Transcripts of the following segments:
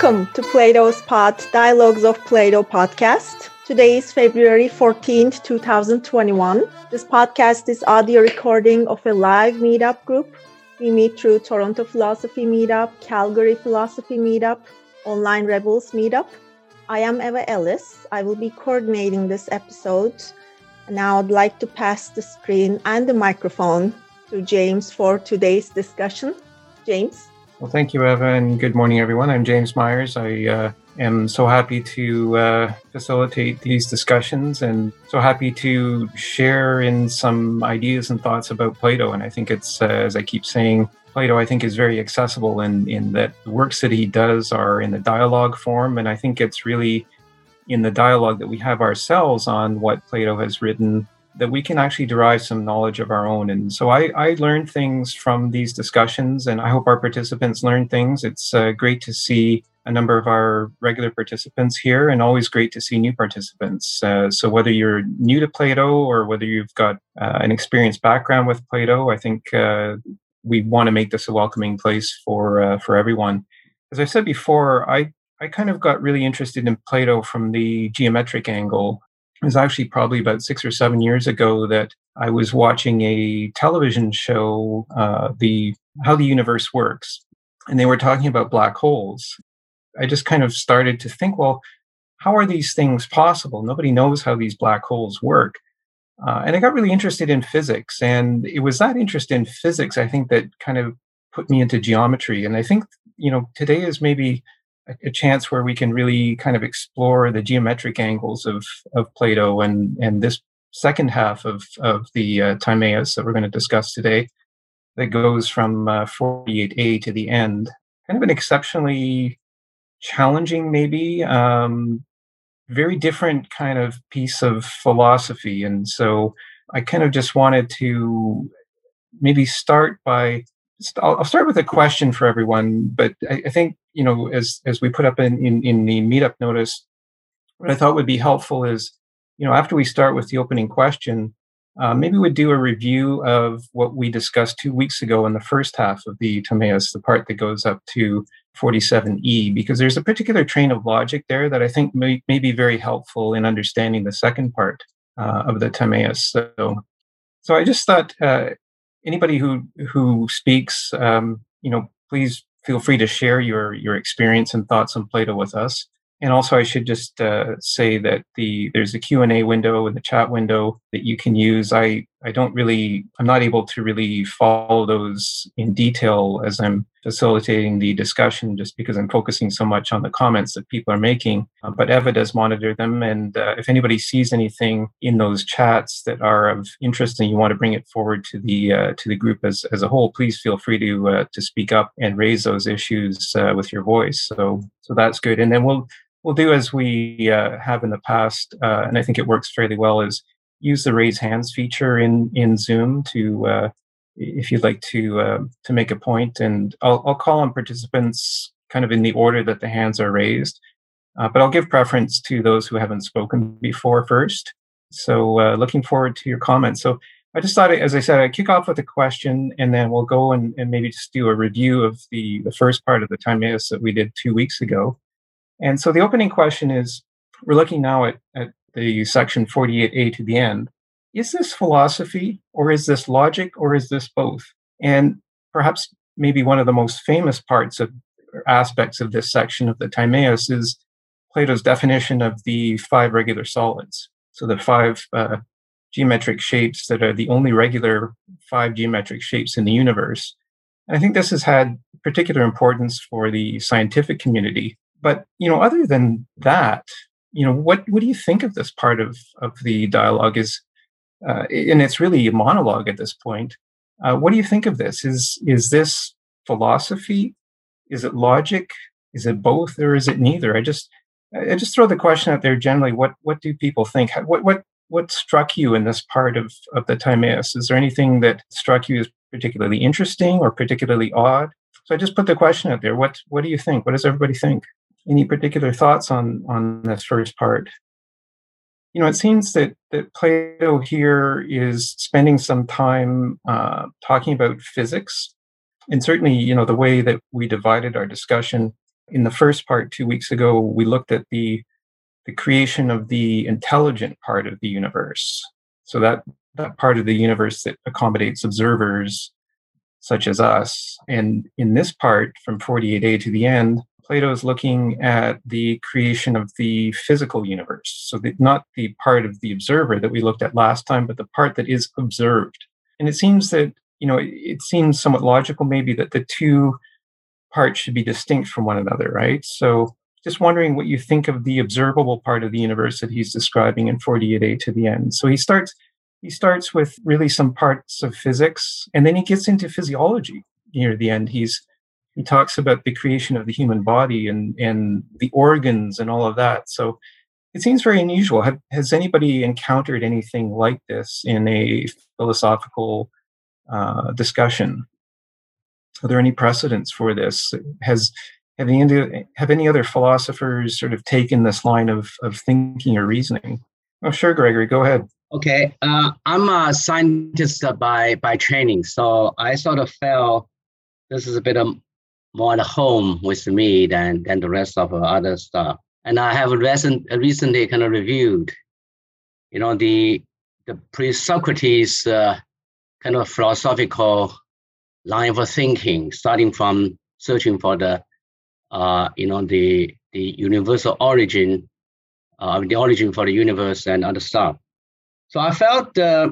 Welcome to Plato's Pod Dialogues of Plato podcast. Today is February 14th, 2021. This podcast is audio recording of a live meetup group. We meet through Toronto Philosophy Meetup, Calgary Philosophy Meetup, Online Rebels Meetup. I am Eva Ellis. I will be coordinating this episode. Now I'd like to pass the screen and the microphone to James for today's discussion. James. Well, thank you, Eva, and good morning, everyone. I'm James Myers. I uh, am so happy to uh, facilitate these discussions and so happy to share in some ideas and thoughts about Plato. And I think it's, uh, as I keep saying, Plato, I think, is very accessible in, in that the works that he does are in the dialogue form. And I think it's really in the dialogue that we have ourselves on what Plato has written that we can actually derive some knowledge of our own. And so I, I learned things from these discussions, and I hope our participants learn things. It's uh, great to see a number of our regular participants here, and always great to see new participants. Uh, so whether you're new to Plato or whether you've got uh, an experienced background with Plato, I think uh, we want to make this a welcoming place for uh, for everyone. As I said before, I I kind of got really interested in Plato from the geometric angle it was actually probably about six or seven years ago that I was watching a television show, uh, the How the Universe Works, and they were talking about black holes. I just kind of started to think, well, how are these things possible? Nobody knows how these black holes work. Uh, and I got really interested in physics. And it was that interest in physics, I think, that kind of put me into geometry. And I think, you know, today is maybe a chance where we can really kind of explore the geometric angles of of Plato and and this second half of of the uh, Timaeus that we're going to discuss today that goes from uh, 48a to the end. Kind of an exceptionally challenging maybe um, very different kind of piece of philosophy. And so i kind of just wanted to maybe start by I'll, start with a question for everyone, but I, think you know, as as we put up in, in in the meetup notice, what I thought would be helpful is, you know, after we start with the opening question, uh, maybe we'd do a review of what we discussed two weeks ago in the first half of the Timaeus, the part that goes up to 47e, because there's a particular train of logic there that I think may, may be very helpful in understanding the second part uh, of the Timaeus. So, so I just thought uh, anybody who who speaks, um, you know, please feel free to share your your experience and thoughts on Plato with us. And also, I should just uh, say that the there's a Q and A window in the chat window that you can use. I I don't really I'm not able to really follow those in detail as I'm facilitating the discussion, just because I'm focusing so much on the comments that people are making. Uh, but Eva does monitor them, and uh, if anybody sees anything in those chats that are of interest and you want to bring it forward to the uh, to the group as as a whole, please feel free to uh, to speak up and raise those issues uh, with your voice. So so that's good, and then we'll we'll do as we uh, have in the past, and I think it works fairly well. Is use the raise hands feature in in Zoom to uh, if you'd like to uh, to make a point, and I'll I'll call on participants kind of in the order that the hands are raised, uh, but I'll give preference to those who haven't spoken before first. So uh, looking forward to your comments. So. I just thought, as I said, I'd kick off with a question, and then we'll go and, and maybe just do a review of the, the first part of the Timaeus that we did two weeks ago. And so the opening question is we're looking now at, at the section 48a to the end. Is this philosophy or is this logic or is this both? And perhaps maybe one of the most famous parts of aspects of this section of the Timaeus is Plato's definition of the five regular solids. So the five uh, geometric shapes that are the only regular five geometric shapes in the universe. And I think this has had particular importance for the scientific community but you know, other than that, you know, what what do you think of this part of of the dialogue? Is uh, and it's really a monologue at this point. Uh, what do you think of this? Is is this philosophy? Is it logic? Is it both, or is it neither? I just I just throw the question out there generally. What what do people think? What what what struck you in this part of of the Timaeus? Is there anything that struck you as particularly interesting or particularly odd? So I just put the question out there. What what do you think? What does everybody think? Any particular thoughts on on this first part? You know, it seems that that Plato here is spending some time uh, talking about physics, and certainly, you know, the way that we divided our discussion In the first part, two weeks ago, we looked at the the creation of the intelligent part of the universe. So that that part of the universe that accommodates observers such as us. And in this part, from 48a to the end, Plato is looking at the creation of the physical universe. So, the, not the part of the observer that we looked at last time, but the part that is observed. And it seems that, you know, it, it seems somewhat logical maybe that the two parts should be distinct from one another, right? So, just wondering what you think of the observable part of the universe that he's describing in 48a to the end. So, he starts he starts with really some parts of physics and then he gets into physiology near the end he's he talks about the creation of the human body and and the organs and all of that. So it seems very unusual. Have, has anybody encountered anything like this in a philosophical uh, discussion? Are there any precedents for this? Has have any, have any other philosophers sort of taken this line of, of thinking or reasoning? Oh sure gregory go ahead. Okay, uh, I'm a scientist by by training, so I sort of felt this is a bit of more at home with me than than the rest of other stuff. And I have recent recently kind of reviewed, you know, the the pre-Socrates uh, kind of philosophical line of thinking, starting from searching for the, uh, you know, the the universal origin, uh, the origin for the universe and other stuff. So I felt uh,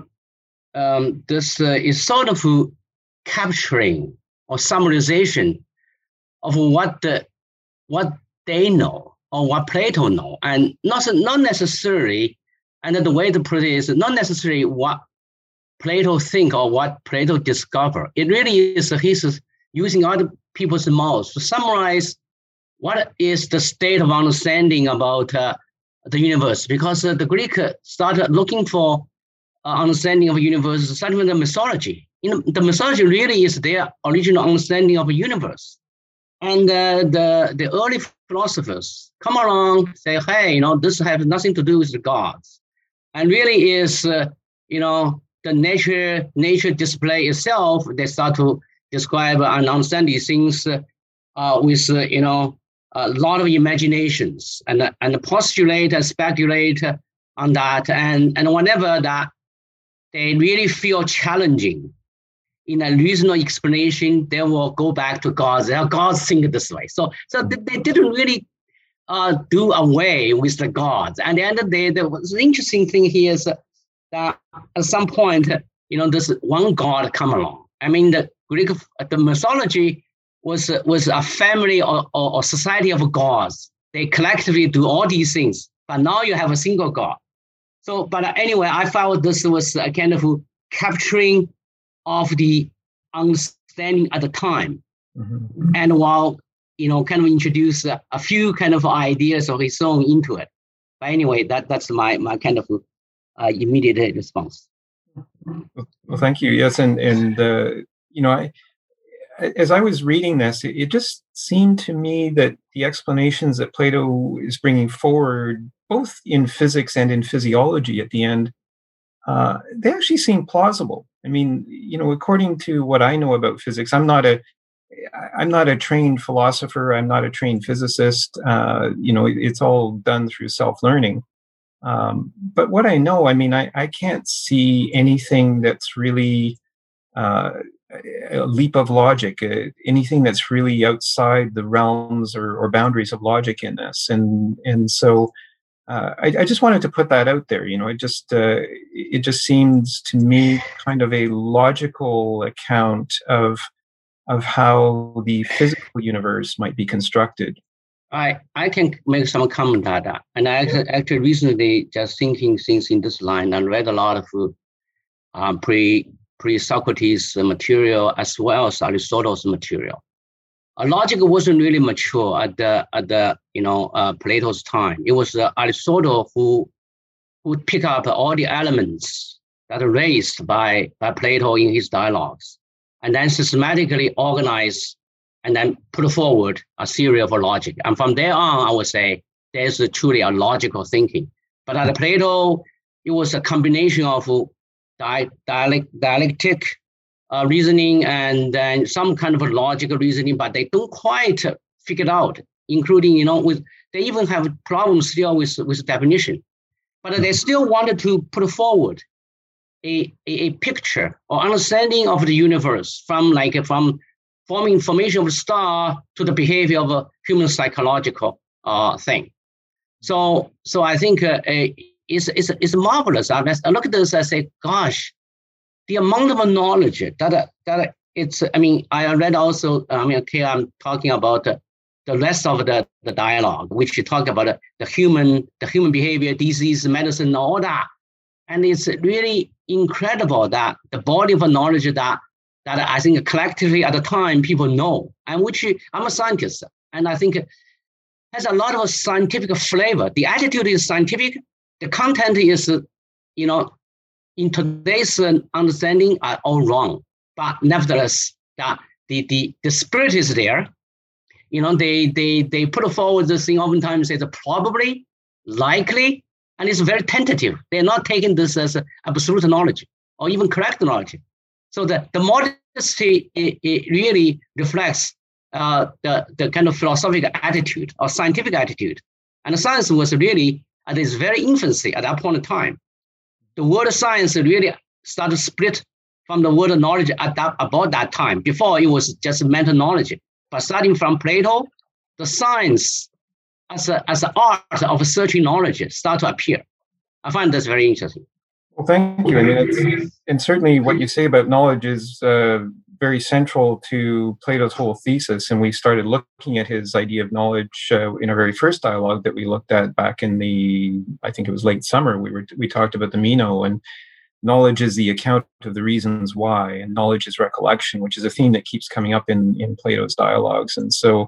um, this uh, is sort of capturing or summarization of what the, what they know or what Plato know, and not not necessarily. And the way to put it is not necessarily what Plato think or what Plato discover. It really is he's using other people's mouths to summarize what is the state of understanding about uh, the universe because uh, the Greek started looking for uh, understanding of universe starting with the mythology. Know, the mythology really is their original understanding of the universe. And uh, the, the early philosophers come along, say, hey, you know, this has nothing to do with the gods. And really is, uh, you know, the nature nature display itself, they start to describe and understand these things uh, with, uh, you know, a lot of imaginations and, and postulate and speculate on that. And, and whenever that they really feel challenging in a reasonable explanation, they will go back to gods. Their gods think this way. So, so they, didn't really uh, do away with the gods. And the end of the the interesting thing here is that at some point, you know, this one god come along. I mean, the Greek, the mythology was was a family or, or, or, society of gods. They collectively do all these things, but now you have a single god. So, but anyway, I felt this was a kind of capturing of the understanding at the time, mm-hmm. and while you know, kind of introduce a, a, few kind of ideas of his own into it. But anyway, that that's my my kind of uh, immediate response. Well, thank you. Yes, and and uh, you know, I as I was reading this, it, it, just seemed to me that the explanations that Plato is bringing forward, both in physics and in physiology at the end, uh, they actually seem plausible. I mean, you know, according to what I know about physics, I'm not a I'm not a trained philosopher. I'm not a trained physicist. Uh, you know, it's all done through self-learning. Um, but what I know, I mean, I, I can't see anything that's really uh, a leap of logic, uh, anything that's really outside the realms or, or, boundaries of logic in this. And and so uh, I, I, just wanted to put that out there. You know, it just uh, it just seems to me kind of a logical account of of how the physical universe might be constructed. I I can make some comment on that. And I actually, recently just thinking things in this line and read a lot of um, pre pre-Socrates material as well as Aristotle's material. Logic wasn't really mature at the at the you know uh, Plato's time. It was uh, Aristotle who who picked up all the elements that are raised by by Plato in his dialogues, and then systematically organize and then put forward a theory of logic. And from there on, I would say there's truly a logical thinking. But at Plato, it was a combination of di- dialect, dialectic uh, reasoning and then some kind of a logical reasoning, but they don't quite figure out including, you know, with they even have problems still with, with definition. But they still wanted to put forward a, a, a picture or understanding of the universe from like from forming formation of a star to the behavior of a human psychological uh, thing. So, so I think uh, it's, it's, it's marvelous. I, look at this, I say, gosh, the amount of knowledge eh, that, that it's, I mean, I read also, I mean, okay, I'm talking about the, the rest of the, the dialogue, which you talk about uh, the human, the human behavior, disease, medicine, all that. And it's really incredible that the body of knowledge that that I think collectively at the time people know, and which I'm a scientist, and I think has a lot of scientific flavor. The attitude is scientific, the content is, you know, in today's understanding are all wrong, but nevertheless, the, the, the spirit is there. You know, they they they put forward this thing oftentimes as probably, likely, and it's very tentative. They're not taking this as absolute knowledge or even correct knowledge. So the, the modesty it, it really reflects uh, the, the kind of philosophical attitude or scientific attitude. And science was really at its very infancy at that point in time. The word science really started to split from the word knowledge at that, about that time. Before it was just mental knowledge. But starting from Plato, the science as as an art of searching knowledge start to appear. I find this very interesting. Well, thank you. I mean, and certainly what you say about knowledge is uh, very central to Plato's whole thesis. And we started looking at his idea of knowledge uh, in our very first dialogue that we looked at back in the, I think it was late summer. We were we talked about the Meno and knowledge is the account of the reasons why, and knowledge is recollection, which is a theme that keeps coming up in in Plato's dialogues. And so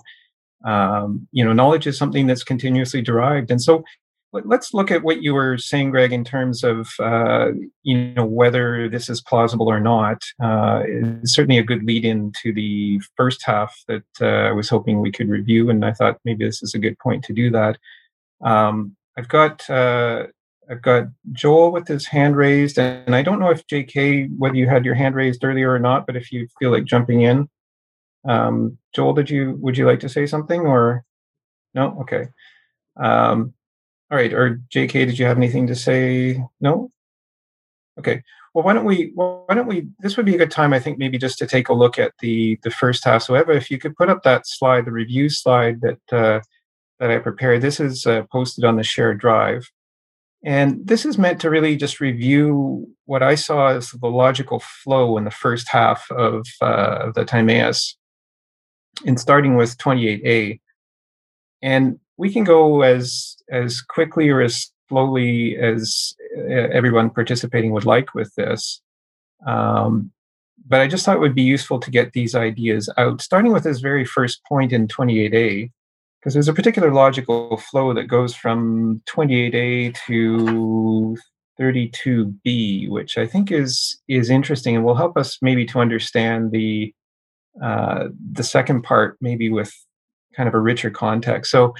um, you know knowledge is something that's continuously derived and so let's look at what you were saying greg in terms of uh, you know whether this is plausible or not uh, certainly a good lead in to the first half that uh, i was hoping we could review and i thought maybe this is a good point to do that um, i've got uh, I've got Joel with his hand raised, and I don't know if JK whether you had your hand raised earlier or not, but if you feel like jumping in, um, Joel, did you would you like to say something or no? Okay. Um, all right. Or J.K., did you have anything to say? No. Okay. Well, why don't we? Why don't we? This would be a good time, I think, maybe just to take a look at the the first half. So, Eva, if you could put up that slide, the review slide that uh, that I prepared. This is uh, posted on the shared drive. And this is meant to really just review what I saw as the logical flow in the first half of, uh, of the Timaeus and starting with 28A. And we can go as as quickly or as slowly as uh, everyone participating would like with this. Um, but I just thought it would be useful to get these ideas out, starting with this very first point in 28A, because there's a particular logical flow that goes from 28A to 32B, which I think is is interesting and will help us maybe to understand the uh, the second part maybe with kind of a richer context. So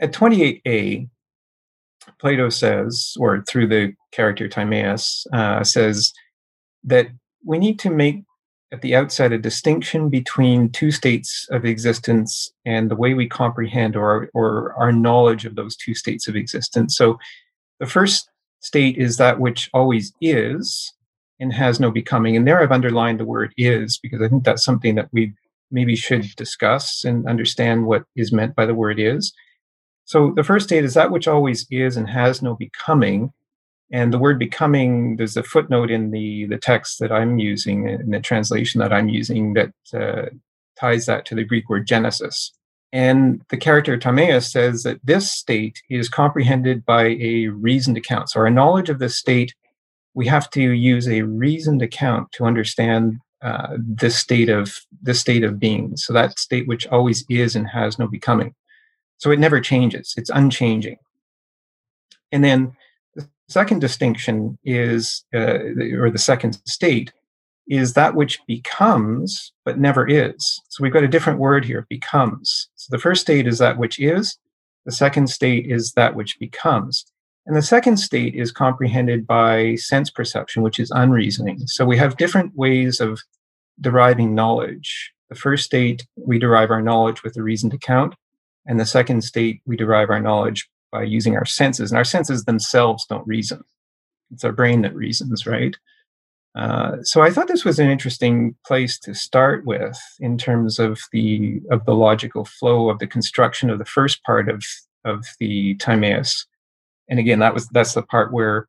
at 28a, Plato says, or through the character Timaeus, uh, says that we need to make at the outset a distinction between two states of existence and the way we comprehend or, or our knowledge of those two states of existence. So the first state is that which always is, and has no becoming. And there I've underlined the word is because I think that's something that we maybe should discuss and understand what is meant by the word is. So the first state is that which always is and has no becoming. And the word becoming, there's a footnote in the, the text that I'm using, in the translation that I'm using, that uh, ties that to the Greek word genesis. And the character Timaeus says that this state is comprehended by a reasoned account. So our knowledge of this state we have to use a reasoned account to understand uh, this state of this state of being. So that state which always is and has no becoming. So it never changes. It's unchanging. And then the second distinction is, uh, or the second state, is that which becomes but never is. So we've got a different word here, becomes. So the first state is that which is. The second state is that which becomes. And the second state is comprehended by sense perception, which is unreasoning. So we have different ways of deriving knowledge. The first state, we derive our knowledge with a reasoned account. And the second state, we derive our knowledge by using our senses. And our senses themselves don't reason, it's our brain that reasons, right? Uh, so I thought this was an interesting place to start with in terms of the of the logical flow of the construction of the first part of of the Timaeus. And again, that was that's the part where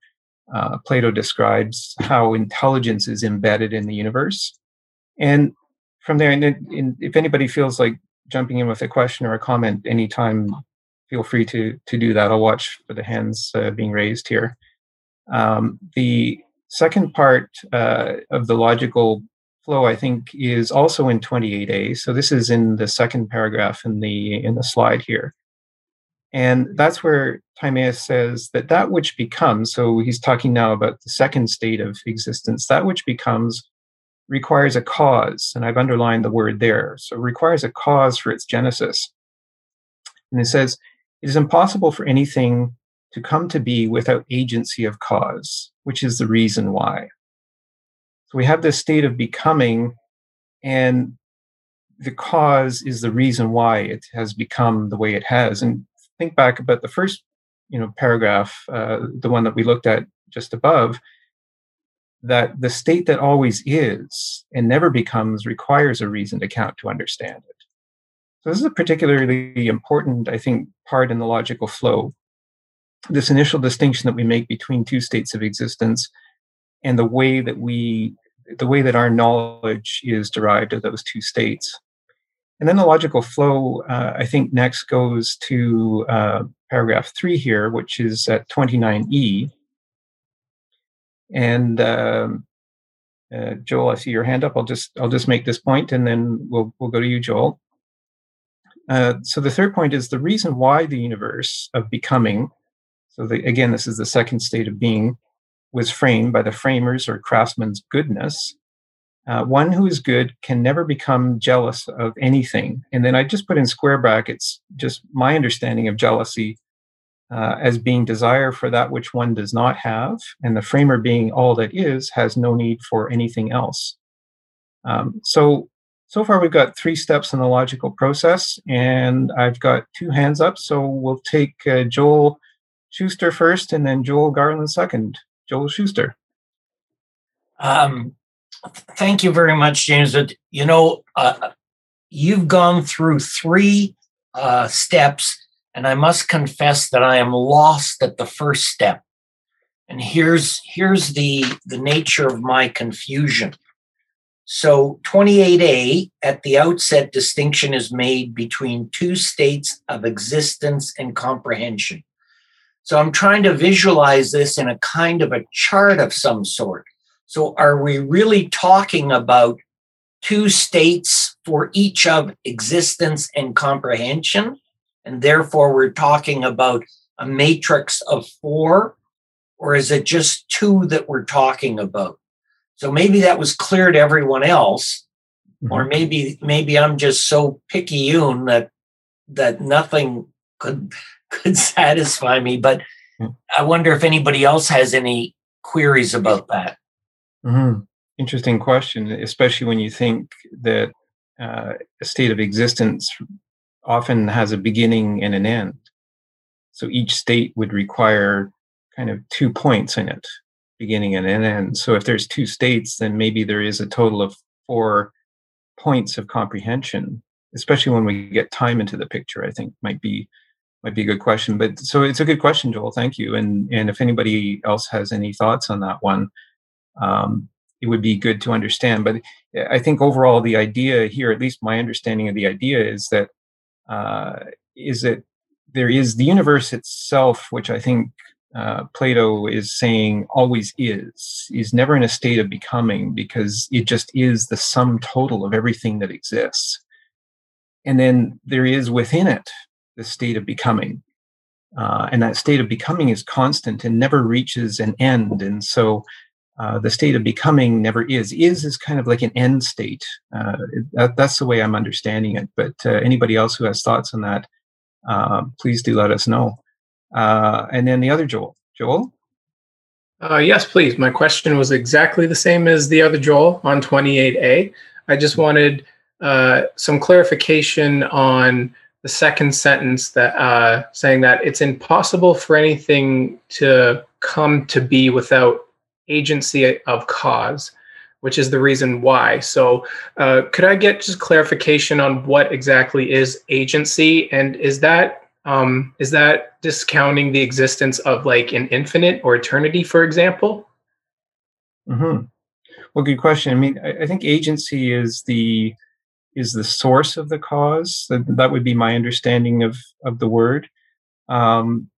uh, Plato describes how intelligence is embedded in the universe. And from there, and, and if anybody feels like jumping in with a question or a comment anytime, feel free to to do that. I'll watch for the hands uh, being raised here. Um, the second part uh, of the logical flow, I think, is also in 28a. So this is in the second paragraph in the in the slide here. And that's where Timaeus says that that which becomes, so he's talking now about the second state of existence, that which becomes requires a cause. And I've underlined the word there. So requires a cause for its genesis. And it says, it is impossible for anything to come to be without agency of cause, which is the reason why. So we have this state of becoming, and the cause is the reason why it has become the way it has. And think back about the first, you know, paragraph, uh, the one that we looked at just above, that the state that always is and never becomes requires a reason to count to understand it. So this is a particularly important, I think, part in the logical flow. This initial distinction that we make between two states of existence and the way that we the way that our knowledge is derived of those two states. And then the logical flow, uh, I think, next goes to uh, paragraph three here, which is at 29e. And um, uh, Joel, I see your hand up. I'll just I'll just make this point, and then we'll we'll go to you, Joel. Uh, so the third point is the reason why the universe of becoming. So the, again, this is the second state of being, was framed by the framers or craftsman's goodness. Uh, one who is good can never become jealous of anything. And then I just put in square brackets just my understanding of jealousy uh, as being desire for that which one does not have, and the framer being all that is has no need for anything else. Um, so so far, we've got three steps in the logical process, and I've got two hands up. So we'll take uh, Joel Schuster first, and then Joel Garland second. Joel Schuster. Um, thank you very much, James. You know, uh, you've gone through three uh, steps, and I must confess that I am lost at the first step. And here's here's the the nature of my confusion. So 28A, at the outset, distinction is made between two states of existence and comprehension. So I'm trying to visualize this in a kind of a chart of some sort. So are we really talking about two states for each of existence and comprehension? And therefore, we're talking about a matrix of four? Or is it just two that we're talking about? So maybe that was clear to everyone else, mm-hmm. or maybe maybe I'm just so picayune that that nothing could could satisfy me. But mm-hmm. I wonder if anybody else has any queries about that. Mm-hmm. Interesting question, especially when you think that uh, a state of existence often has a beginning and an end. So each state would require kind of two points in it beginning and an end. So if there's two states, then maybe there is a total of four points of comprehension, especially when we get time into the picture, I think might be might be a good question. But so it's a good question, Joel. Thank you. And and if anybody else has any thoughts on that one, um, it would be good to understand. But I think overall the idea here, at least my understanding of the idea, is that uh, is that there is the universe itself, which I think uh, Plato is saying always is, is never in a state of becoming because it just is the sum total of everything that exists. And then there is within it the state of becoming. Uh, and that state of becoming is constant and never reaches an end. And so uh, the state of becoming never is. Is is kind of like an end state. Uh, that, that's the way I'm understanding it. But uh, anybody else who has thoughts on that, uh, please do let us know. Uh, and then the other Joel. Joel? Yes, please. My question was exactly the same as the other Joel on 28A. I just wanted some clarification on the second sentence that uh, saying that it's impossible for anything to come to be without agency of cause, which is the reason why. So, uh, could I get just clarification on what exactly is agency, and is that um, is that discounting the existence of like an infinite or eternity, for example? Mm-hmm. Well, good question. I mean, I, I think agency is the is the source of the cause. That, that would be my understanding of of the word. Um,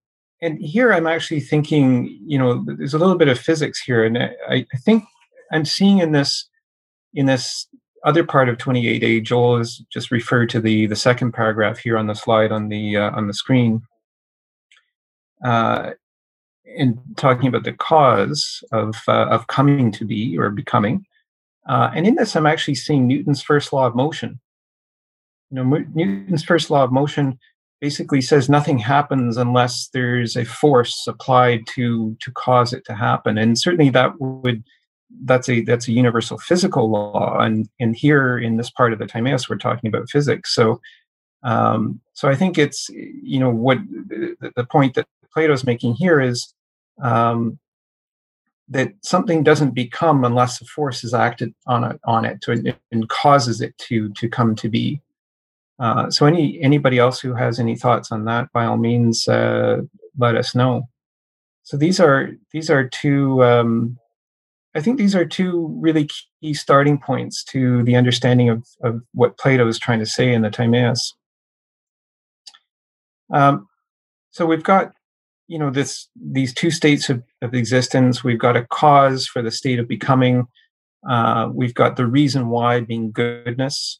and here I'm actually thinking, you know, there's a little bit of physics here, and I, I think I'm seeing in this in this other part of 28a, Joel has just referred to the the second paragraph here on the slide on the uh, on the screen. Uh, in talking about the cause of uh, of coming to be or becoming, uh, and in this, I'm actually seeing Newton's first law of motion. You know, Newton's first law of motion basically says nothing happens unless there's a force applied to to cause it to happen, and certainly that would that's a that's a universal physical law. And and here in this part of the Timaeus, we're talking about physics. So um, so I think it's you know what the, the point that Plato's making here is um, that something doesn't become unless a force is acted on it on it to, and causes it to to come to be. Uh, so any anybody else who has any thoughts on that, by all means, uh, let us know. So these are these are two. Um, I think these are two really key starting points to the understanding of, of what Plato is trying to say in the Timaeus. Um, so we've got you know this these two states of, of existence we've got a cause for the state of becoming uh, we've got the reason why being goodness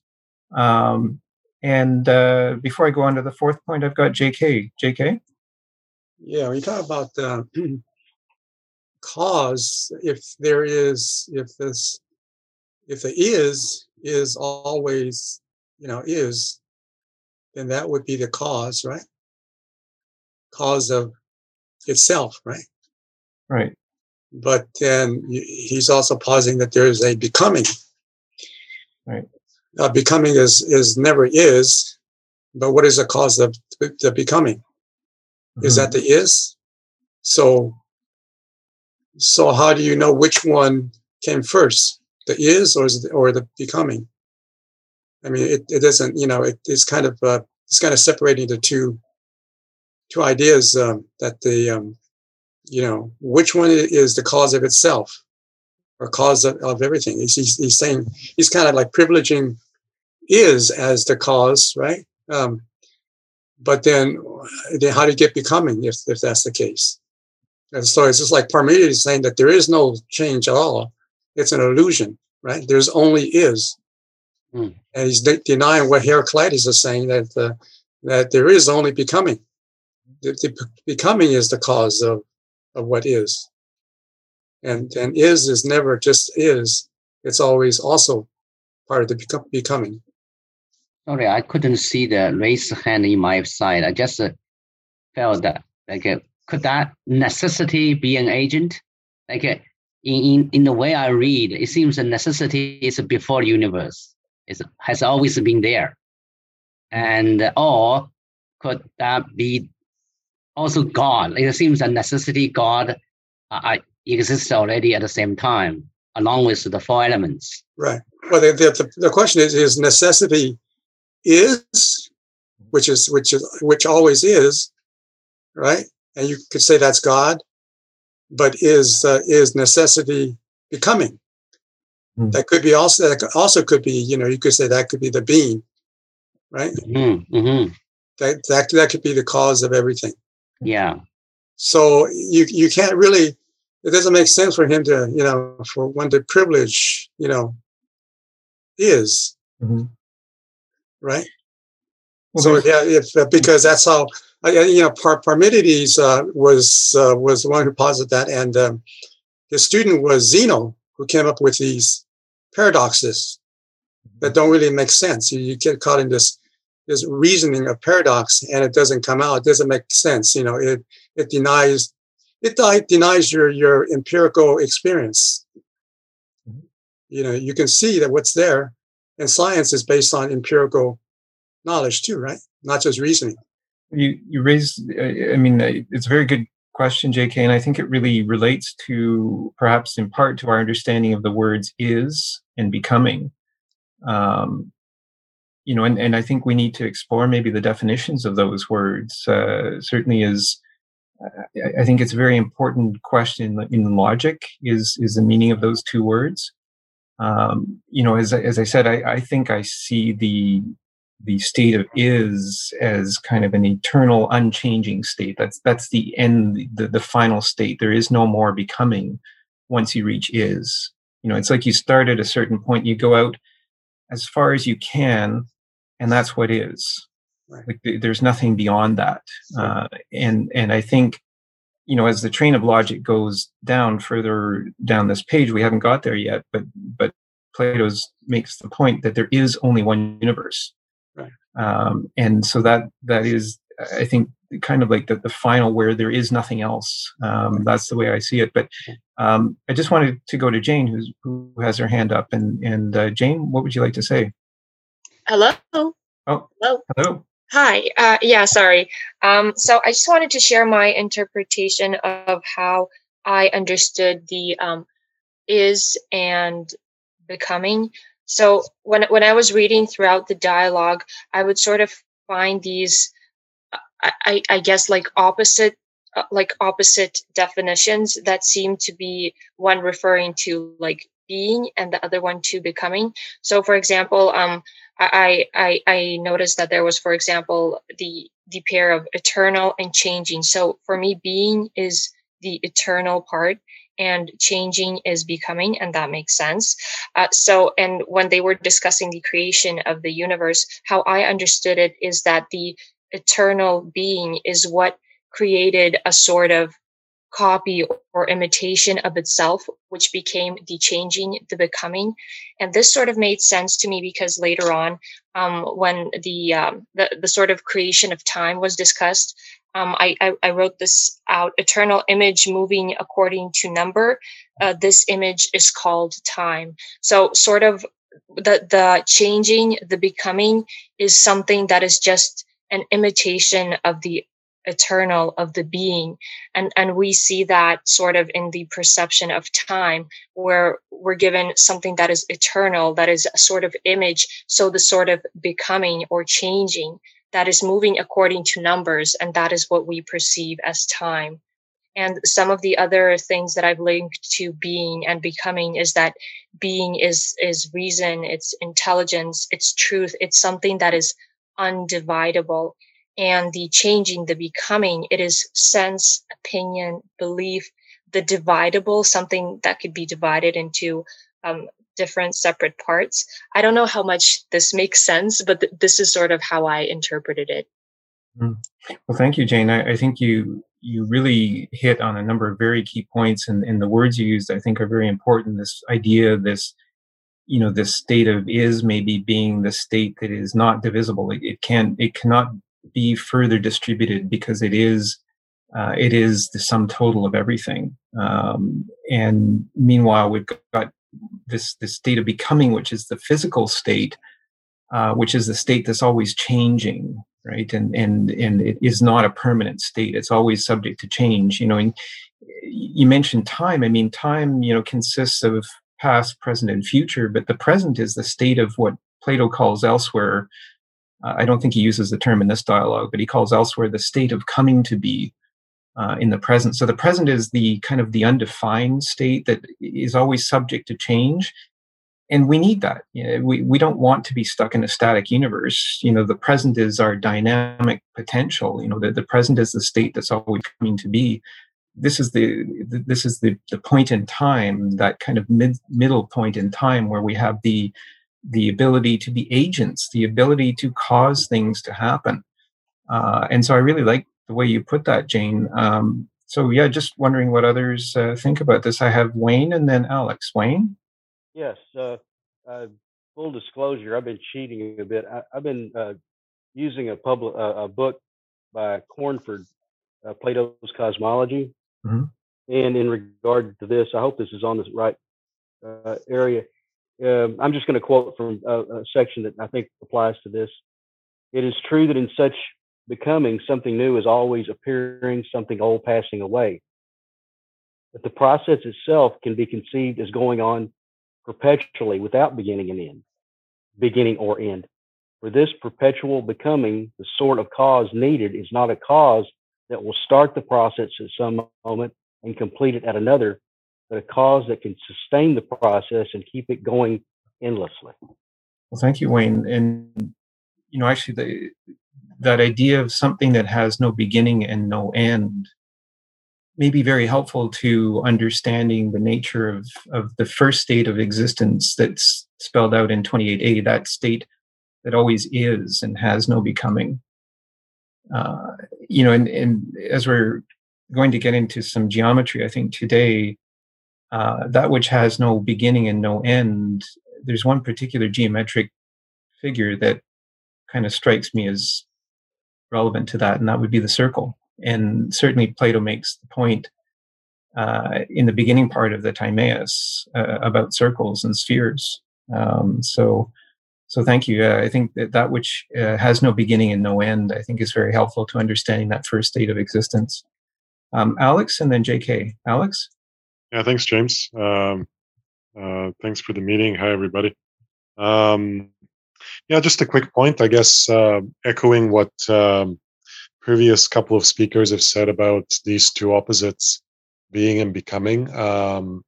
um, and uh, before i go on to the fourth point i've got jk jk yeah we talk about uh, cause if there is if this if the is is always you know is then that would be the cause right cause of itself, right? Right. But then he's also positing that there is a becoming. Right. Uh, becoming is is never is, but what is the cause of the becoming? Mm-hmm. Is that mm-hmm. the is? So so how do you know which one came first, the is or is the, or the becoming? I mean, it, it doesn't, you know, it, it's kind of uh, it's kind of separating the two two ideas um, that the um, you know which one is the cause of itself or cause of, of everything he's, he's, he's, saying he's kind of like privileging is as the cause right? Um, but then, then how do you get becoming if, if that's the case? And so it's just like parmenides saying that there is no change at all. It's an illusion right? There's only is. Mm. and he's de- denying what heraclitus is saying that uh, that there is only becoming. The, the becoming is the cause of, of what is. And, and is is never just is, it's always also part of the becoming. Sorry, I couldn't see the raised hand in my side. I just uh, felt that, like, uh, could that necessity be an agent? Like, uh, in, in, in the way I read, it seems the necessity is before universe. It has always been there. And, or could that be also God. It seems a necessity God uh, exists already at the same time, along with the four elements. Right. Well, the, the, the question is: Is necessity is, which is which is which always is, right? And you could say that's God, but is uh, is necessity becoming? Mm. That could be also that also could be you know you could say that could be the being, right? Mm-hmm. Mm-hmm. That that that could be the cause of everything. Yeah. So you you can't really it doesn't make sense for him to, you know, for one to privilege, you know, is. Mm-hmm. Right? so yeah, if uh, because that's how uh, you know Par- Parmenides uh, was uh, was the one who posited that, and um, his student was Zeno, who came up with these paradoxes that mm-hmm. don't really make sense. You, you get caught in this this reasoning of paradox and it doesn't come out. It doesn't make sense. You know, it it denies it denies your your empirical experience. Mm-hmm. You know, you can see that what's there, and science is based on empirical knowledge too, right? not just reasoning. You you raised. I mean, it's a very good question, J.K., and I think it really relates to perhaps in part to our understanding of the words "is" and "becoming." Um, you know, and, and I think we need to explore maybe the definitions of those words. Uh, certainly, is I think it's a very important question in logic is is the meaning of those two words. Um, you know, as as I said, I, I think I see the the state of is as kind of an eternal, unchanging state. That's that's the end, the, the final state. There is no more becoming once you reach is. You know, it's like you start at a certain point, you go out as far as you can, and that's what is. Right. Like there's nothing beyond that. Uh, and and I think, you know, as the train of logic goes down further down this page, we haven't got there yet, but but Plato's makes the point that there is only one universe. Right. Um, and so that that is, I think, kind of like the, the final where there is nothing else. Um, that's the way I see it. But um, I just wanted to go to Jane, who's, who has her hand up. And and uh, Jane, what would you like to say? Hello. Oh, hello. Hello. Hi. Uh, yeah, sorry. Um, so I just wanted to share my interpretation of how I understood the um, is and becoming. So when when I was reading throughout the dialogue, I would sort of find these, I, I guess, like opposite uh, like opposite definitions that seem to be one referring to like being and the other one to becoming. So, for example, um, I, I I noticed that there was, for example, the the pair of eternal and changing. So for me, being is the eternal part and changing is becoming and that makes sense uh, so and when they were discussing the creation of the universe how i understood it is that the eternal being is what created a sort of copy or imitation of itself, which became the changing, the becoming. And this sort of made sense to me because later on, um, when the, um, the, the sort of creation of time was discussed, um, I, I, I, wrote this out eternal image moving according to number. Uh, this image is called time. So, sort of the, the changing, the becoming is something that is just an imitation of the eternal of the being. And and we see that sort of in the perception of time where we're given something that is eternal that is a sort of image. So the sort of becoming or changing that is moving according to numbers and that is what we perceive as time. And some of the other things that i've linked to being and becoming is that being is is reason it's intelligence it's truth it's something that is undividable and the changing, the becoming, it is sense, opinion, belief, the dividable, something that could be divided into um, different separate parts. I don't know how much this makes sense, but th- this is sort of how I interpreted it. Mm. Well, thank you, Jane. I, I, think you you really hit on a number of very key points, and, and the words you used, I think, are very important. This idea, this you know, this state of is maybe being the state that is not divisible. It, it can it cannot be further distributed because it is uh, it is the sum total of everything. Um, and meanwhile, we've got this this state of becoming, which is the physical state, uh, which is the state that's always changing, right? And and and it is not a permanent state. It's always subject to change. You know, and you mentioned time. I mean, time, you know, consists of past, present, and future, but the present is the state of what Plato calls elsewhere uh, I don't think he uses the term in this dialogue, but he calls elsewhere the state of coming to be uh, in the present. So the present is the kind of the undefined state that is always subject to change. And we need that. You know, we, we don't want to be stuck in a static universe. You know, the present is our dynamic potential. You know, the, the present is the state that's always coming to be. This is the this is the, the point in time, that kind of mid, middle point in time where we have the the ability to be agents, the ability to cause things to happen. Uh, and so I really like the way you put that, Jane. Um, so yeah, just wondering what others uh, think about this. I have Wayne and then Alex. Wayne. Yes. Uh, uh full disclosure, I've been cheating a bit. I, have been uh, using a public a book by Cornford, uh, Plato's Cosmology. Mm-hmm. And in regard to this, I hope this is on the right area um, I'm just going to quote from a, a, section that I think applies to this. It is true that in such becoming, something new is always appearing, something old passing away. But the process itself can be conceived as going on perpetually without beginning and end, beginning or end. For this perpetual becoming, the sort of cause needed is not a cause that will start the process at some moment and complete it at another, but a cause that can sustain the process and keep it going endlessly. Well, thank you, Wayne. And you know, actually, the, that idea of something that has no beginning and no end may be very helpful to understanding the nature of, of the first state of existence that's spelled out in 28a, that state that always is and has no becoming. Uh, you know, and, and as we're going to get into some geometry, I think today, uh, that which has no beginning and no end, there's one particular geometric figure that kind of strikes me as relevant to that, and that would be the circle. And certainly, Plato makes the point uh, in the beginning part of the Timaeus uh, about circles and spheres. Um, so, so thank you. Uh, I think that that which uh, has no beginning and no end, I think, is very helpful to understanding that first state of existence. Um, Alex and then J.K. Alex. Yeah, thanks, James. Um, uh, thanks for the meeting. Hi, everybody. Um, yeah, just a quick point, I guess, uh, echoing what um, previous couple of speakers have said about these two opposites, being and becoming. Um,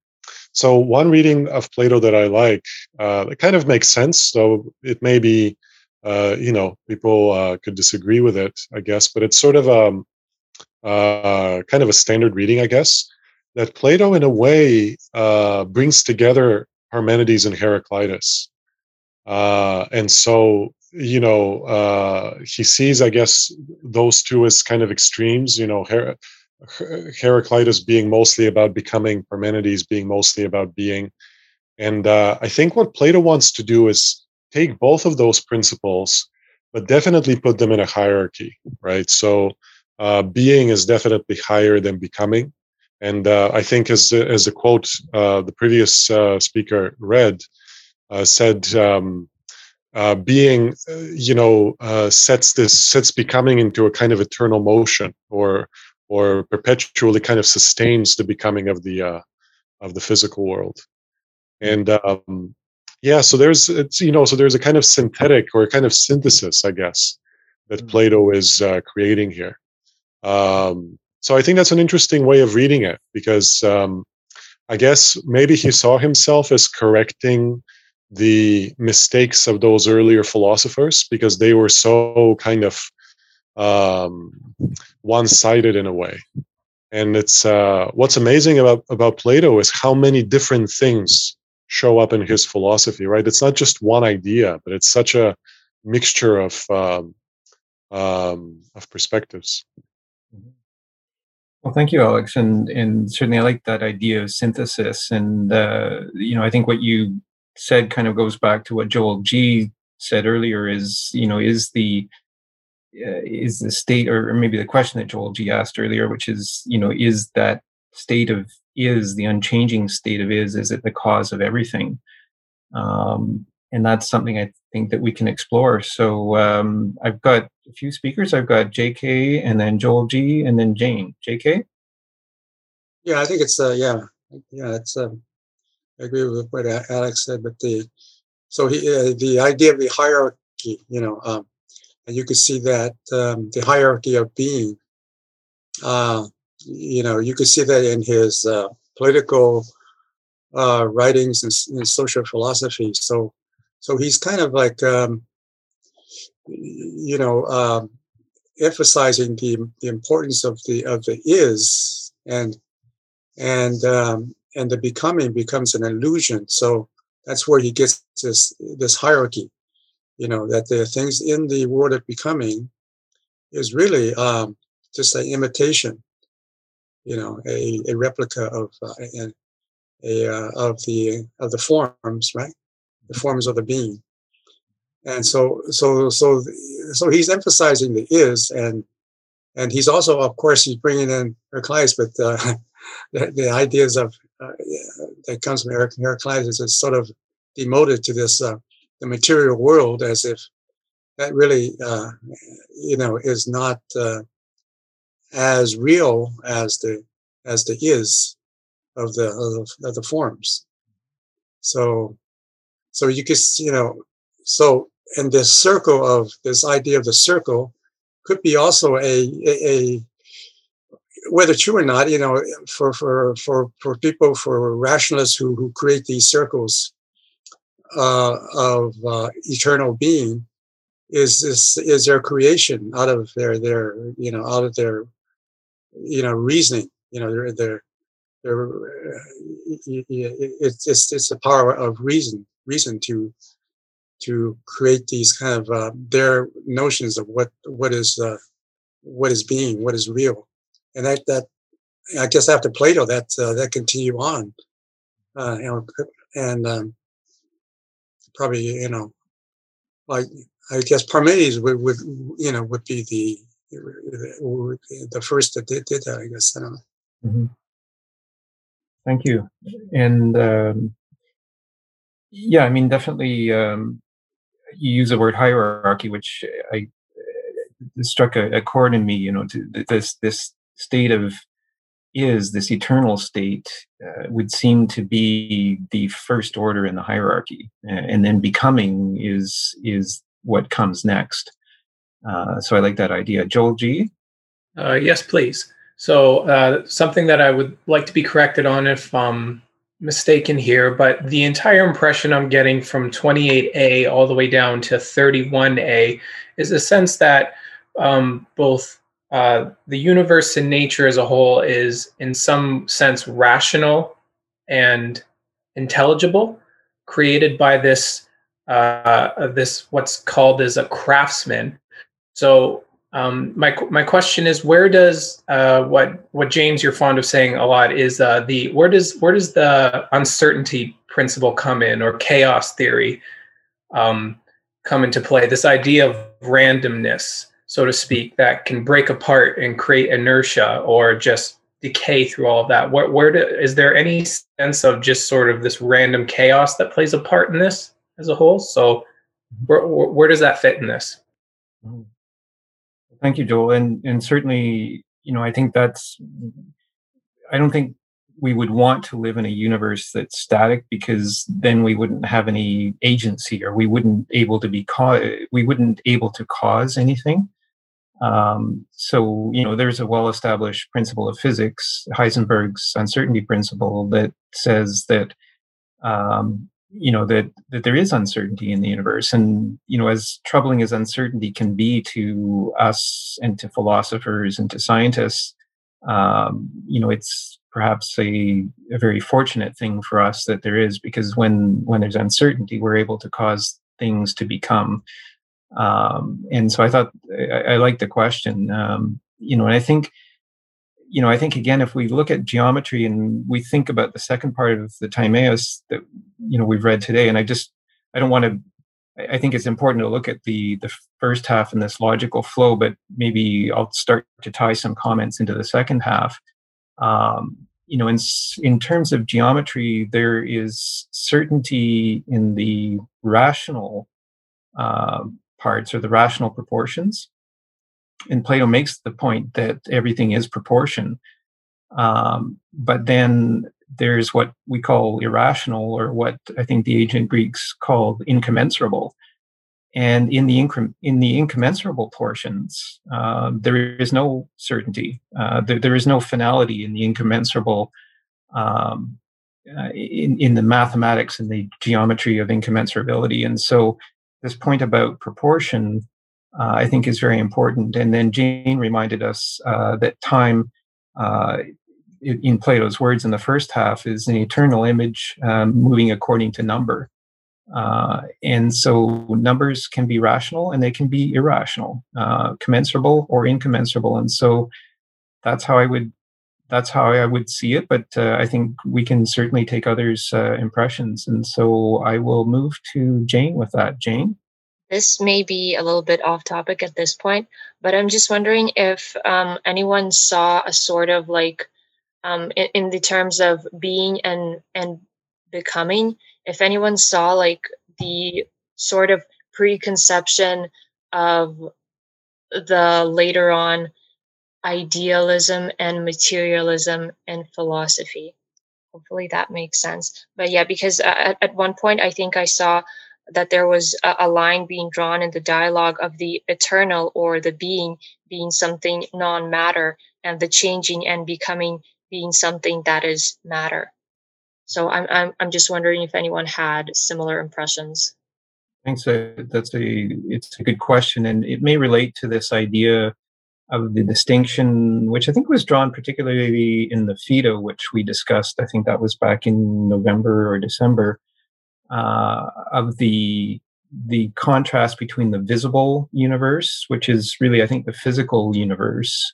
so one reading of Plato that I like, uh, it kind of makes sense. So it may be, uh, you know, people uh, could disagree with it, I guess, but it's sort of a um, uh, kind of a standard reading, I guess. That Plato, in a way, uh, brings together Parmenides and Heraclitus, uh, and so you know he sees, I guess, those two as kind of extremes. You know, Her- Heraclitus being mostly about becoming, Parmenides being mostly about being. And uh, I think what Plato wants to do is take both of those principles, but definitely put them in a hierarchy, right? So uh, being is definitely higher than becoming. And uh, I think, as as the quote uh, the previous uh, speaker read uh, said, um, being, you know, sets this sets becoming into a kind of eternal motion, or or perpetually kind of sustains the becoming of the uh, of the physical world and um, yeah so there's it's you know so there's a kind of synthetic or a kind of synthesis i guess that mm. plato is uh, creating here um, so i think that's an interesting way of reading it because um, i guess maybe he saw himself as correcting the mistakes of those earlier philosophers because they were so kind of um, one-sided in a way and it's uh, what's amazing about about plato is how many different things show up in his philosophy right it's not just one idea but it's such a mixture of um, um, of perspectives. Well thank you alex and and certainly i like that idea of synthesis and uh, you know i think what you said kind of goes back to what joel g said earlier is you know is the uh, is the state, or maybe the question that Joel G asked earlier, which is, you know, is that state of is the unchanging state of is, is it the cause of everything? Um, and that's something I think that we can explore. So um, I've got a few speakers. I've got JK and then Joel G and then Jane. JK? Yeah, I think it's, uh, yeah, yeah, it's, um, I agree with what Alex said, but the, so he, uh, the idea of the hierarchy, you know, um, and you could see that um, the hierarchy of being. Uh, you know, you could see that in his uh, political uh, writings and, and, social philosophy. So, so he's kind of like, um, you know, um, emphasizing the the importance of the of the is and and um, and the becoming becomes an illusion. So that's where he gets this this hierarchy you know, that the things in the world of becoming is really um, just an imitation, you know, a, a replica of uh, a, a uh, of the of the forms, right? The forms of the being. And so, so, so, so he's emphasizing the is, and and he's also, of course, he's bringing in Heraclitus, but uh, the, the, ideas of uh, that comes from Heraclitus is sort of demoted to this uh, the material world as if that really, uh, you know, is not uh, as real as the as the is of the of, of the forms. So, so you could, you know, so and this circle of this idea of the circle could be also a, a, a whether true or not, you know, for for for for people for rationalists who who create these circles uh, of uh, eternal being, is this is their creation out of their their you know out of their you know reasoning, you know their their their uh, it's it's it's the power of reason reason to to create these kind of uh, their notions of what what is uh, what is being, what is real, and that that I guess after Plato that uh, that continue on, uh, you know, and um, probably you know, like I guess Parmenides would, would you know would be the the first that did, did that. I guess I don't know. Mm-hmm. Thank you, and um, yeah, I mean definitely. Um, you use the word hierarchy, which I uh, struck a, a chord in me. You know, to this this state of is this eternal state uh, would seem to be the first order in the hierarchy, and then becoming is is what comes next. Uh, so I like that idea. Joel G. Uh, yes, please. So uh, something that I would like to be corrected on if um, mistaken here, but the entire impression I'm getting from 28A all the way down to 31A is a sense that um, both uh, the universe and nature as a whole is, in some sense, rational and intelligible, created by this uh, this what's called as a craftsman. So um, my my question is, where does uh, what what James you're fond of saying a lot is uh, the where does where does the uncertainty principle come in or chaos theory um, come into play? This idea of randomness, so to speak, that can break apart and create inertia or just decay through all of that. Where where do, is there any sense of just sort of this random chaos that plays a part in this as a whole? So where where does that fit in this? Mm-hmm. Thank you, Joel. And and certainly, you know, I think that's. I don't think we would want to live in a universe that's static because then we wouldn't have any agency or we wouldn't able to be cause we wouldn't able to cause anything um, so you know there's a well-established principle of physics heisenberg's uncertainty principle that says that um, you know that that there is uncertainty in the universe. And you know as troubling as uncertainty can be to us and to philosophers and to scientists um, you know it's perhaps a, a very fortunate thing for us that there is because when when there's uncertainty we're able to cause things to become. Um, and so i thought i, I like the question. Um, you know and i think you know, I think again, if we look at geometry and we think about the second part of the Timaeus that you know we've read today, and I just I don't want to. I think it's important to look at the the first half in this logical flow, but maybe I'll start to tie some comments into the second half. Um, you know, in in terms of geometry, there is certainty in the rational uh, parts or the rational proportions, and Plato makes the point that everything is proportion. Um, but then there's what we call irrational, or what I think the ancient Greeks called incommensurable. And in the incre- in the incommensurable portions, uh, there is no certainty. Uh, there, there is no finality in the incommensurable. Um, uh, in in the mathematics and the geometry of incommensurability, and so this point about proportion uh, I think is very important. And then Jane reminded us uh, that time, uh, in Plato's words in the first half, is an eternal image um, moving according to number. Uh, and so numbers can be rational and they can be irrational, uh, commensurable or incommensurable. And so that's how I would that's how I would see it. But uh, I think we can certainly take others' impressions. And so I will move to Jane with that. Jane. This may be a little bit off topic at this point, but I'm just wondering if um, anyone saw a sort of like, um, in, in the terms of being and and becoming, if anyone saw like the sort of preconception of the later on idealism and materialism and philosophy. Hopefully that makes sense. But yeah, because at, at one point I think I saw that there was a, a line being drawn in the dialogue of the eternal or the being being something non matter and the changing and becoming being something that is matter. So I'm, I'm, I'm just wondering if anyone had similar impressions. Thanks. That's a it's a good question, and it may relate to this idea of the distinction, which I think was drawn particularly in the Phaedo, which we discussed. I think that was back in November or December, uh, of the the contrast between the visible universe, which is really, I think, the physical universe,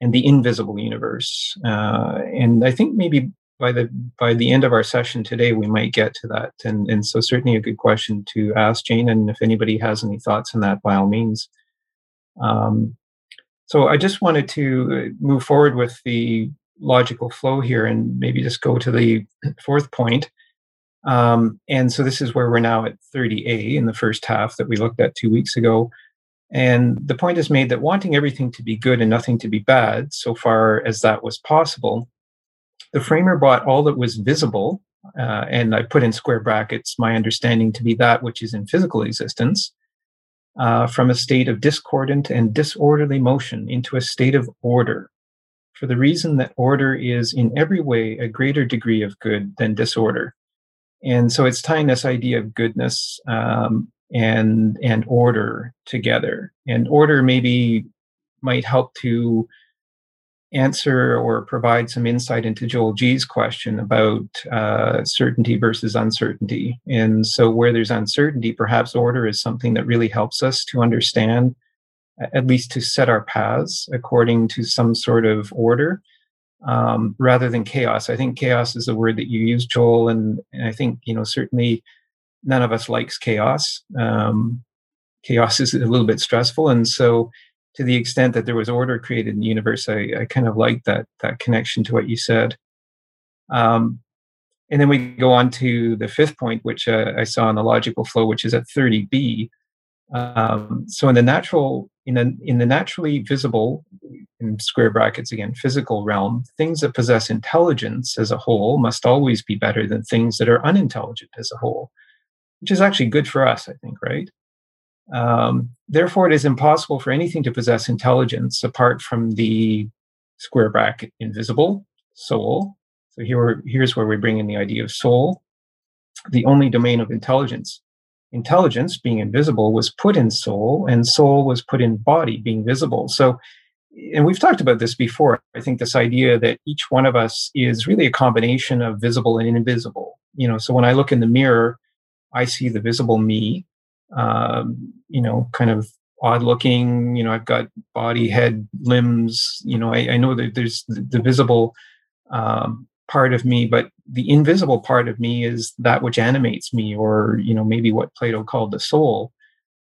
and the invisible universe. Uh, and I think maybe by the by the end of our session today, we might get to that. And and so certainly a good question to ask Jane. And if anybody has any thoughts on that, by all means. Um, so I just wanted to move forward with the logical flow here, and maybe just go to the fourth point. Um, and so this is where we're now at 30A in the first half that we looked at two weeks ago. And the point is made that wanting everything to be good and nothing to be bad, so far as that was possible, the framer brought all that was visible, uh, and I put in square brackets my understanding to be that which is in physical existence, uh, from a state of discordant and disorderly motion into a state of order, for the reason that order is in every way a greater degree of good than disorder. And so it's tying this idea of goodness um, and and order together, and order maybe might help to answer or provide some insight into Joel G's question about uh, certainty versus uncertainty. And so, where there's uncertainty, perhaps order is something that really helps us to understand, at least to set our paths according to some sort of order. Um, rather than chaos, I think chaos is the word that you use, Joel, and, and I think you know certainly none of us likes chaos. Um, chaos is a little bit stressful, and so to the extent that there was order created in the universe, I, I kind of like that that connection to what you said. Um, and then we go on to the fifth point, which uh, I saw in the logical flow, which is at 30b. Um, so in the natural, in the in the naturally visible, in square brackets again, physical realm, things that possess intelligence as a whole must always be better than things that are unintelligent as a whole, which is actually good for us, I think, right? Um, therefore, it is impossible for anything to possess intelligence apart from the square bracket invisible soul. So here, here's where we bring in the idea of soul, the only domain of intelligence. Intelligence, being invisible, was put in soul, and soul was put in body, being visible. So, and we've talked about this before. I think this idea that each one of us is really a combination of visible and invisible. You know, so when I look in the mirror, I see the visible me, um, you know, kind of odd looking. You know, I've got body, head, limbs. You know, I, I know that there's the, the visible um, part of me, but the invisible part of me is that which animates me, or you know, maybe what Plato called the soul.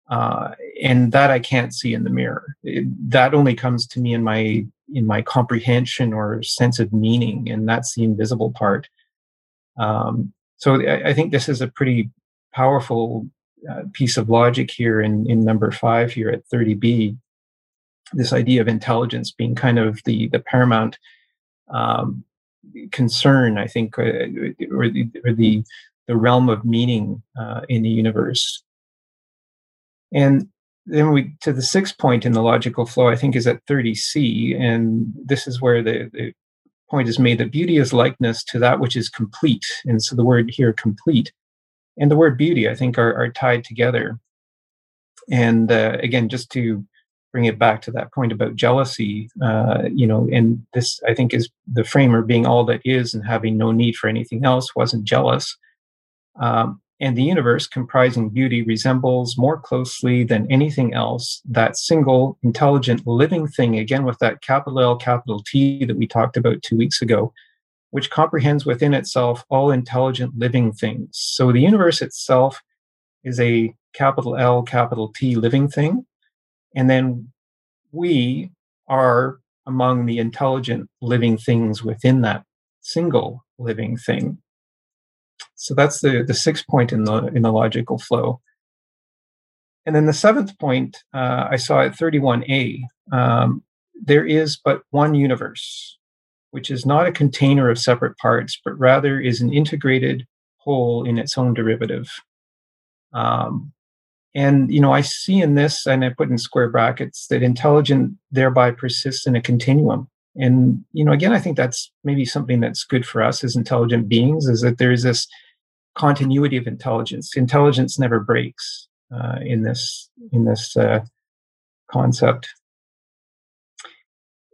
Uh, and that I can't see in the mirror. It, that only comes to me in my in my comprehension or sense of meaning, and that's the invisible part. Um, so I, I, think this is a pretty powerful uh, piece of logic here in, in number five here at 30b this idea of intelligence being kind of the the paramount um, concern i think uh, or, the, or the the realm of meaning uh, in the universe and then we to the sixth point in the logical flow i think is at 30c and this is where the, the point is made that beauty is likeness to that which is complete and so the word here complete and the word beauty, I think, are, are tied together. And uh, again, just to bring it back to that point about jealousy, uh, you know, and this, I think, is the framer being all that is and having no need for anything else, wasn't jealous. Um, and the universe comprising beauty resembles more closely than anything else that single intelligent living thing, again, with that capital L, capital T that we talked about two weeks ago, which comprehends within itself all intelligent living things. So the universe itself is a capital L, capital T living thing. And then we are among the intelligent living things within that single living thing. So that's the, the sixth point in the in the logical flow. and then the seventh point uh, I saw at 31a um, there is but one universe, which is not a container of separate parts, but rather is an integrated whole in its own derivative. Um, and you know, I see in this, and I put in square brackets that intelligent thereby persists in a continuum. And you know, again, I think that's maybe something that's good for us as intelligent beings is that there is this continuity of intelligence. Intelligence never breaks uh, in this in this uh, concept.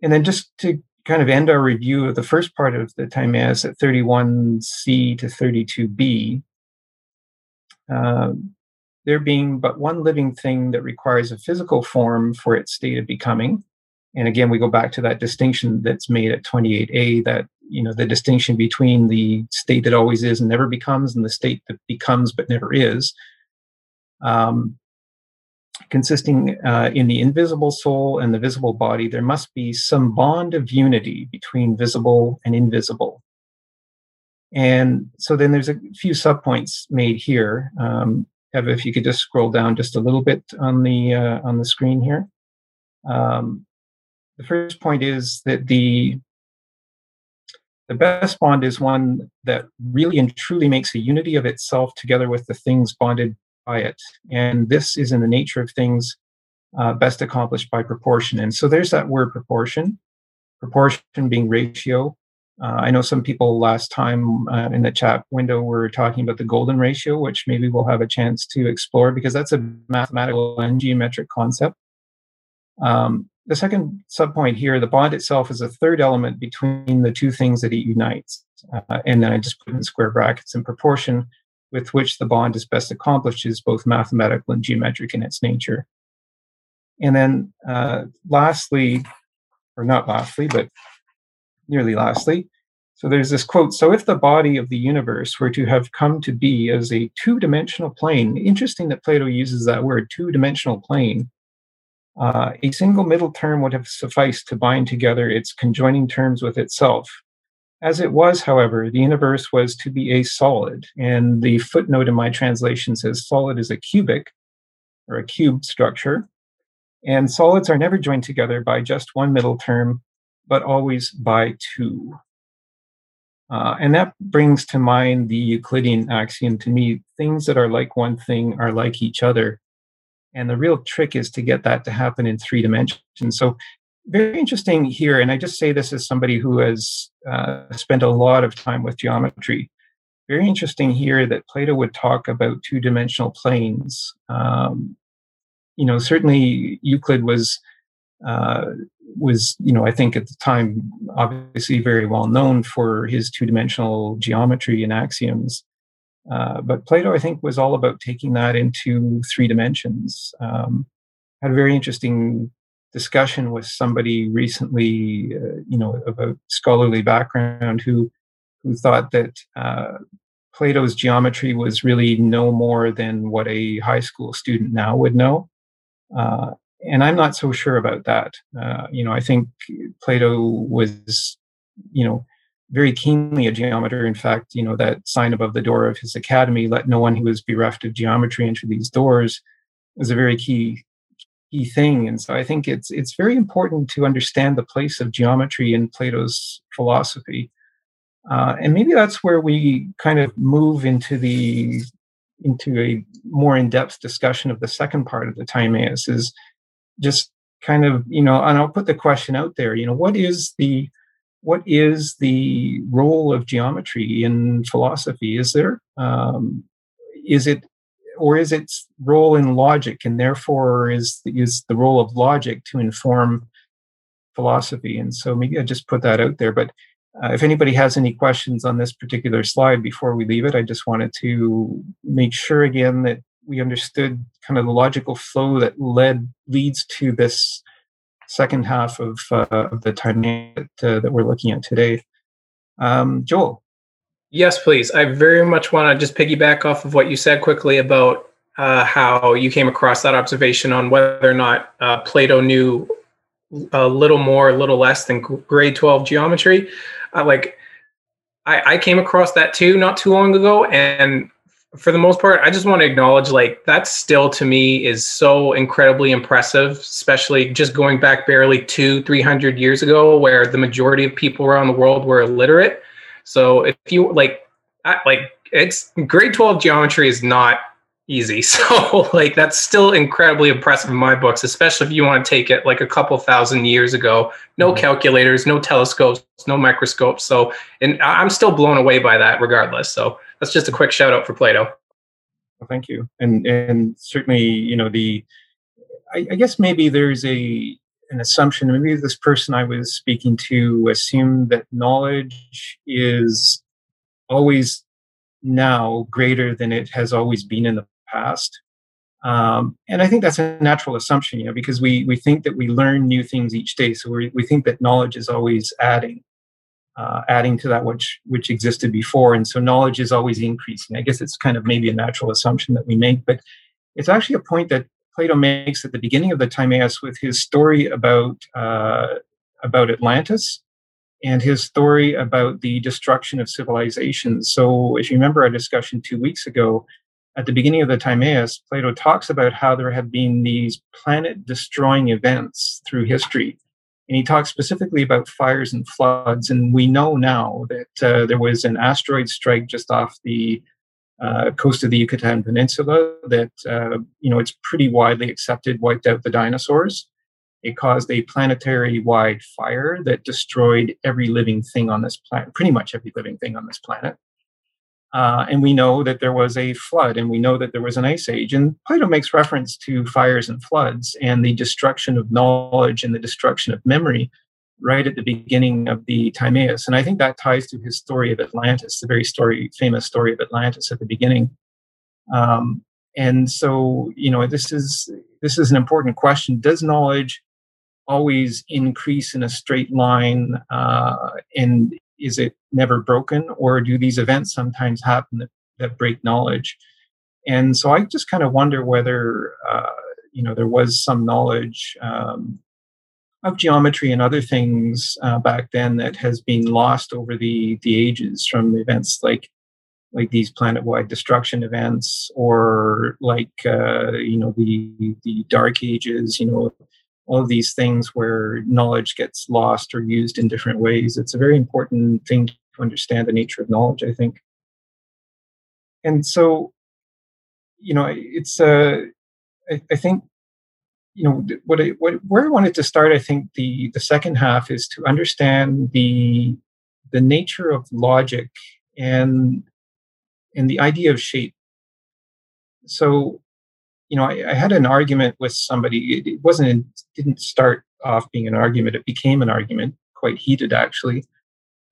And then just to kind of end our review of the first part of the Timaeus at 31c to 32b, um, there being but one living thing that requires a physical form for its state of becoming. And again, we go back to that distinction that's made at 28a that, you know, the distinction between the state that always is and never becomes and the state that becomes but never is. Um, consisting uh, in the invisible soul and the visible body, there must be some bond of unity between visible and invisible. And so then there's a few subpoints made here. Um, Eva, if you could just scroll down just a little bit on the uh, on the screen here. Um, the first point is that the the best bond is one that really and truly makes a unity of itself together with the things bonded by it, and this is in the nature of things uh, best accomplished by proportion. And so there's that word proportion. Proportion being ratio, uh, I know some people last time uh, in the chat window were talking about the golden ratio, which maybe we'll have a chance to explore because that's a mathematical and geometric concept. Um, the second subpoint here, the bond itself is a third element between the two things that it unites. Uh, and then I just put in square brackets in proportion with which the bond is best accomplished is both mathematical and geometric in its nature. And then uh, lastly, or not lastly, but nearly lastly. So there's this quote So if the body of the universe were to have come to be as a two dimensional plane, interesting that Plato uses that word, two dimensional plane, uh, a single middle term would have sufficed to bind together its conjoining terms with itself. As it was, however, the universe was to be a solid, and the footnote in my translation says solid is a cubic or a cube structure. And solids are never joined together by just one middle term, but always by two. Uh, and that brings to mind the Euclidean axiom to me things that are like one thing are like each other. And the real trick is to get that to happen in three dimensions. So, very interesting here. And I just say this as somebody who has uh, spent a lot of time with geometry. Very interesting here that Plato would talk about two dimensional planes. Um, you know, certainly Euclid was uh, was, you know, I think at the time, obviously very well known for his two dimensional geometry and axioms. Uh, but Plato, I think, was all about taking that into three dimensions. Um, had a very interesting discussion with somebody recently, uh, you know, of a scholarly background who who thought that uh, Plato's geometry was really no more than what a high school student now would know. Uh, and I'm not so sure about that. Uh, you know, I think Plato was, you know, very keenly a geometer. In fact, you know, that sign above the door of his academy, let no one who is bereft of geometry enter these doors, was a very key key thing. And so I think it's it's very important to understand the place of geometry in Plato's philosophy. Uh, and maybe that's where we kind of move into the into a more in-depth discussion of the second part of the Timaeus is just kind of you know and i'll put the question out there you know what is the what is the role of geometry in philosophy? Is there um, is it or is its role in logic and therefore is is the role of logic to inform philosophy? And so maybe i just put that out there but uh, if anybody has any questions on this particular slide before we leave it i just wanted to make sure again that we understood kind of the logical flow that led leads to this second half of, uh, the time that, uh, that we're looking at today. Um, Joel. Yes, please. I very much want to just piggyback off of what you said quickly about uh, how you came across that observation on whether or not uh, Plato knew a little more, a little less than grade 12 geometry. Uh, like, I, I came across that too not too long ago, and for the most part, I just want to acknowledge like that still to me is so incredibly impressive, especially just going back barely two, 300 years ago, where the majority of people around the world were illiterate. So if you like, I, like it's grade 12 geometry is not easy. So like that's still incredibly impressive in my books, especially if you want to take it like a couple thousand years ago. No mm-hmm. calculators, no telescopes, no microscopes. So and I'm still blown away by that regardless. So that's just a quick shout out for Plato. Well, thank you. And and certainly, you know, the I, I guess maybe there's a an assumption, maybe this person I was speaking to assumed that knowledge is always now greater than it has always been in the past. Um, and I think that's a natural assumption, you know, because we we think that we learn new things each day. So we we think that knowledge is always adding, uh, adding to that which which existed before, and so knowledge is always increasing. I guess it's kind of maybe a natural assumption that we make, but it's actually a point that Plato makes at the beginning of the Timaeus with his story about uh, about Atlantis and his story about the destruction of civilizations. So, if you remember our discussion two weeks ago, at the beginning of the Timaeus, Plato talks about how there have been these planet destroying events through history. And he talks specifically about fires and floods. And we know now that uh, there was an asteroid strike just off the uh, coast of the Yucatan Peninsula that, uh, you know, it's pretty widely accepted wiped out the dinosaurs. It caused a planetary wide fire that destroyed every living thing on this planet, pretty much every living thing on this planet. Uh, and we know that there was a flood and we know that there was an ice age. And Plato makes reference to fires and floods and the destruction of knowledge and the destruction of memory right at the beginning of the Timaeus. And I think that ties to his story of Atlantis, the very story, famous story of Atlantis at the beginning. Um, and so, you know, this is this is an important question. Does knowledge always increase in a straight line? Uh, and is it never broken or do these events sometimes happen that, that break knowledge? And so i just kind of wonder whether uh, you know there was some knowledge um, of geometry and other things uh, back then that has been lost over the the ages from events like like these planet-wide destruction events or like uh, you know the the dark ages you know all of these things where knowledge gets lost or used in different ways. It's a very important thing to understand the nature of knowledge, I think. And so, you know, it's uh, I, I think, you know, what, I, what where I wanted to start. I think the the second half is to understand the the nature of logic and and the idea of shape. So you know, I, I, had an argument with somebody. It, it wasn't, it didn't start off being an argument. It became an argument, quite heated actually.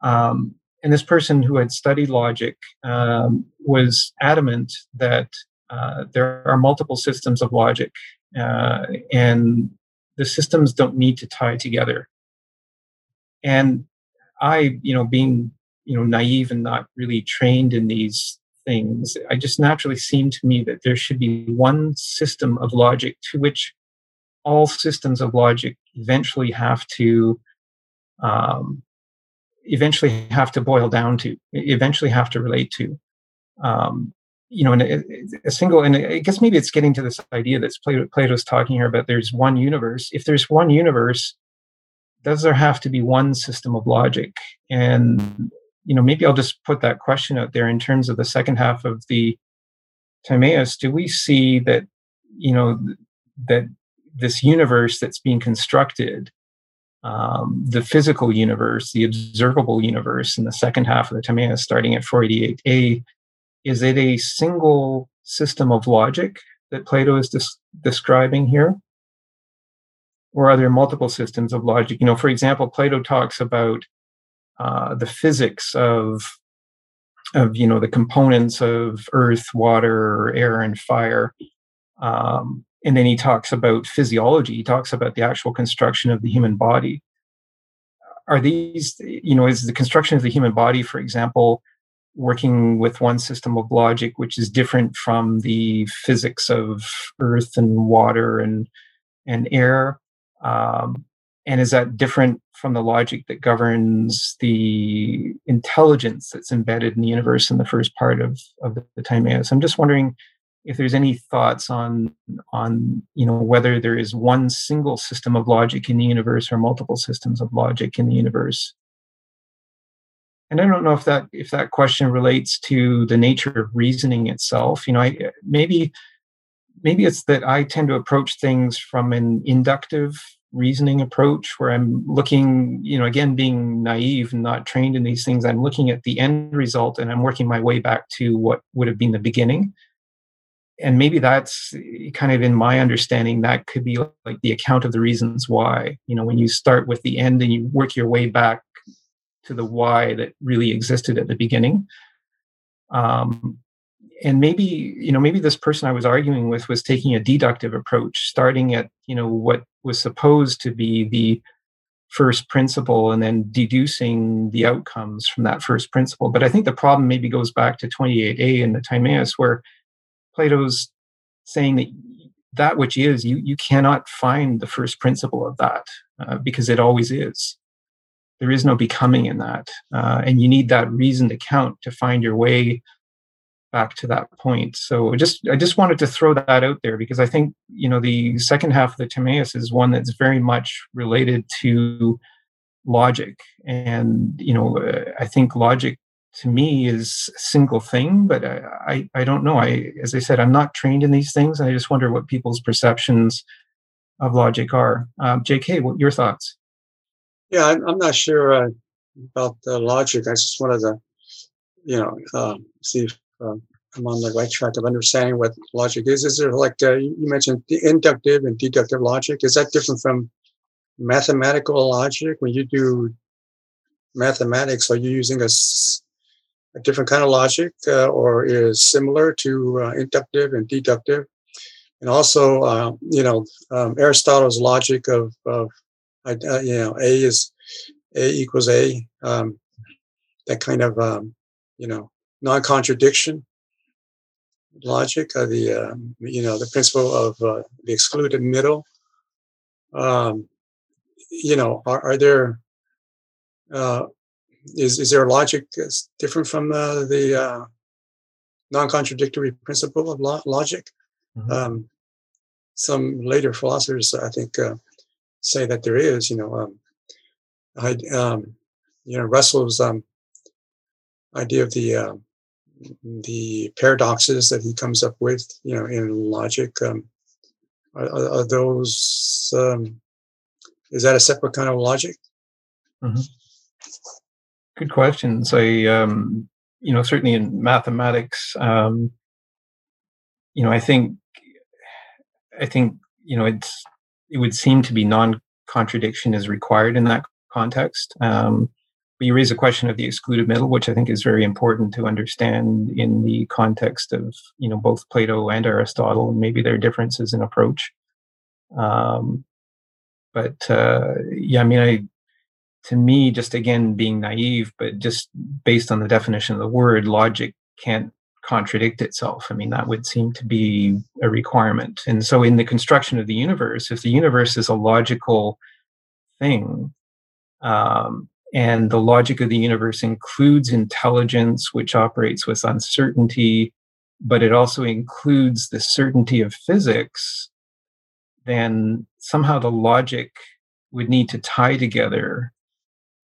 Um, and this person who had studied logic um, was adamant that uh, there are multiple systems of logic, uh, and the systems don't need to tie together. And I, you know, being you know naive and not really trained in these things, I just naturally seemed to me that there should be one system of logic to which all systems of logic eventually have to um, eventually have to boil down to, eventually have to relate to. Um, you know, a, a, single, and I guess maybe it's getting to this idea that Plato, Plato's talking here about there's one universe. If there's one universe, does there have to be one system of logic? And you know, maybe I'll just put that question out there in terms of the second half of the Timaeus. Do we see that, you know, that this universe that's being constructed, um, the physical universe, the observable universe in the second half of the Timaeus, starting at 488a, is it a single system of logic that Plato is des- describing here? Or are there multiple systems of logic? You know, for example, Plato talks about uh, the physics of of you know the components of earth water air and fire. Um, and then he talks about physiology. He talks about the actual construction of the human body. Are these you know is the construction of the human body for example working with one system of logic which is different from the physics of earth and water and and air? Um, and is that different from the logic that governs the intelligence that's embedded in the universe in the first part of, of the Timaeus? I'm just wondering if there's any thoughts on on you know whether there is one single system of logic in the universe or multiple systems of logic in the universe and i don't know if that if that question relates to the nature of reasoning itself you know i maybe maybe it's that i tend to approach things from an inductive reasoning approach where i'm looking you know again being naive and not trained in these things i'm looking at the end result and i'm working my way back to what would have been the beginning. And maybe that's kind of in my understanding that could be like the account of the reasons why you know when you start with the end and you work your way back to the why that really existed at the beginning. Um, and maybe you know maybe this person i was arguing with was taking a deductive approach starting at you know what was supposed to be the first principle and then deducing the outcomes from that first principle but i think the problem maybe goes back to 28a in the timaeus where Plato's saying that that which is, you, you cannot find the first principle of that uh, because it always is. There is no becoming in that. Uh, and you need that reasoned account to find your way back to that point. So just I just wanted to throw that out there because I think you know the second half of the Timaeus is one that's very much related to logic, and you know I think logic to me is a single thing, but I, I, I don't know. I, as I said, I'm not trained in these things. And I just wonder what people's perceptions of logic are. Um, JK, what your thoughts? Yeah, I'm, not sure uh, about the logic. I just wanted to, you know, uh, see uh, I'm on the right track of understanding what logic is. Is there like uh, you mentioned the inductive and deductive logic? Is that different from mathematical logic? When you do mathematics, are you using a a different kind of logic uh, or is similar to uh, inductive and deductive. And also, uh, you know, um, Aristotle's logic of, of uh, you know, A is A equals A, um, that kind of, um, you know, non-contradiction logic, uh, the, um, you know, the principle of uh, the excluded middle. Um, you know, are, are there is is there a logic that's different from uh, the uh, non-contradictory principle of lo- logic? Mm-hmm. Um, some later philosophers, I think, uh, say that there is. You know, um, I, um, you know, Russell's um, idea of the uh, the paradoxes that he comes up with, you know, in logic. Um, are, are, those? Um, is that a separate kind of logic? Mm-hmm good questions. I, um, you know, certainly in mathematics, um, you know, I think, I think, you know, it's, it would seem to be non-contradiction is required in that context. Um, you raise a question of the excluded middle, which I think is very important to understand in the context of, you know, both Plato and Aristotle, and maybe their differences in approach. Um, but uh, yeah, I mean, I to me, just again being naive, but just based on the definition of the word, logic can't contradict itself. I mean, that would seem to be a requirement. And so, in the construction of the universe, if the universe is a logical thing, um, and the logic of the universe includes intelligence, which operates with uncertainty, but it also includes the certainty of physics, then somehow the logic would need to tie together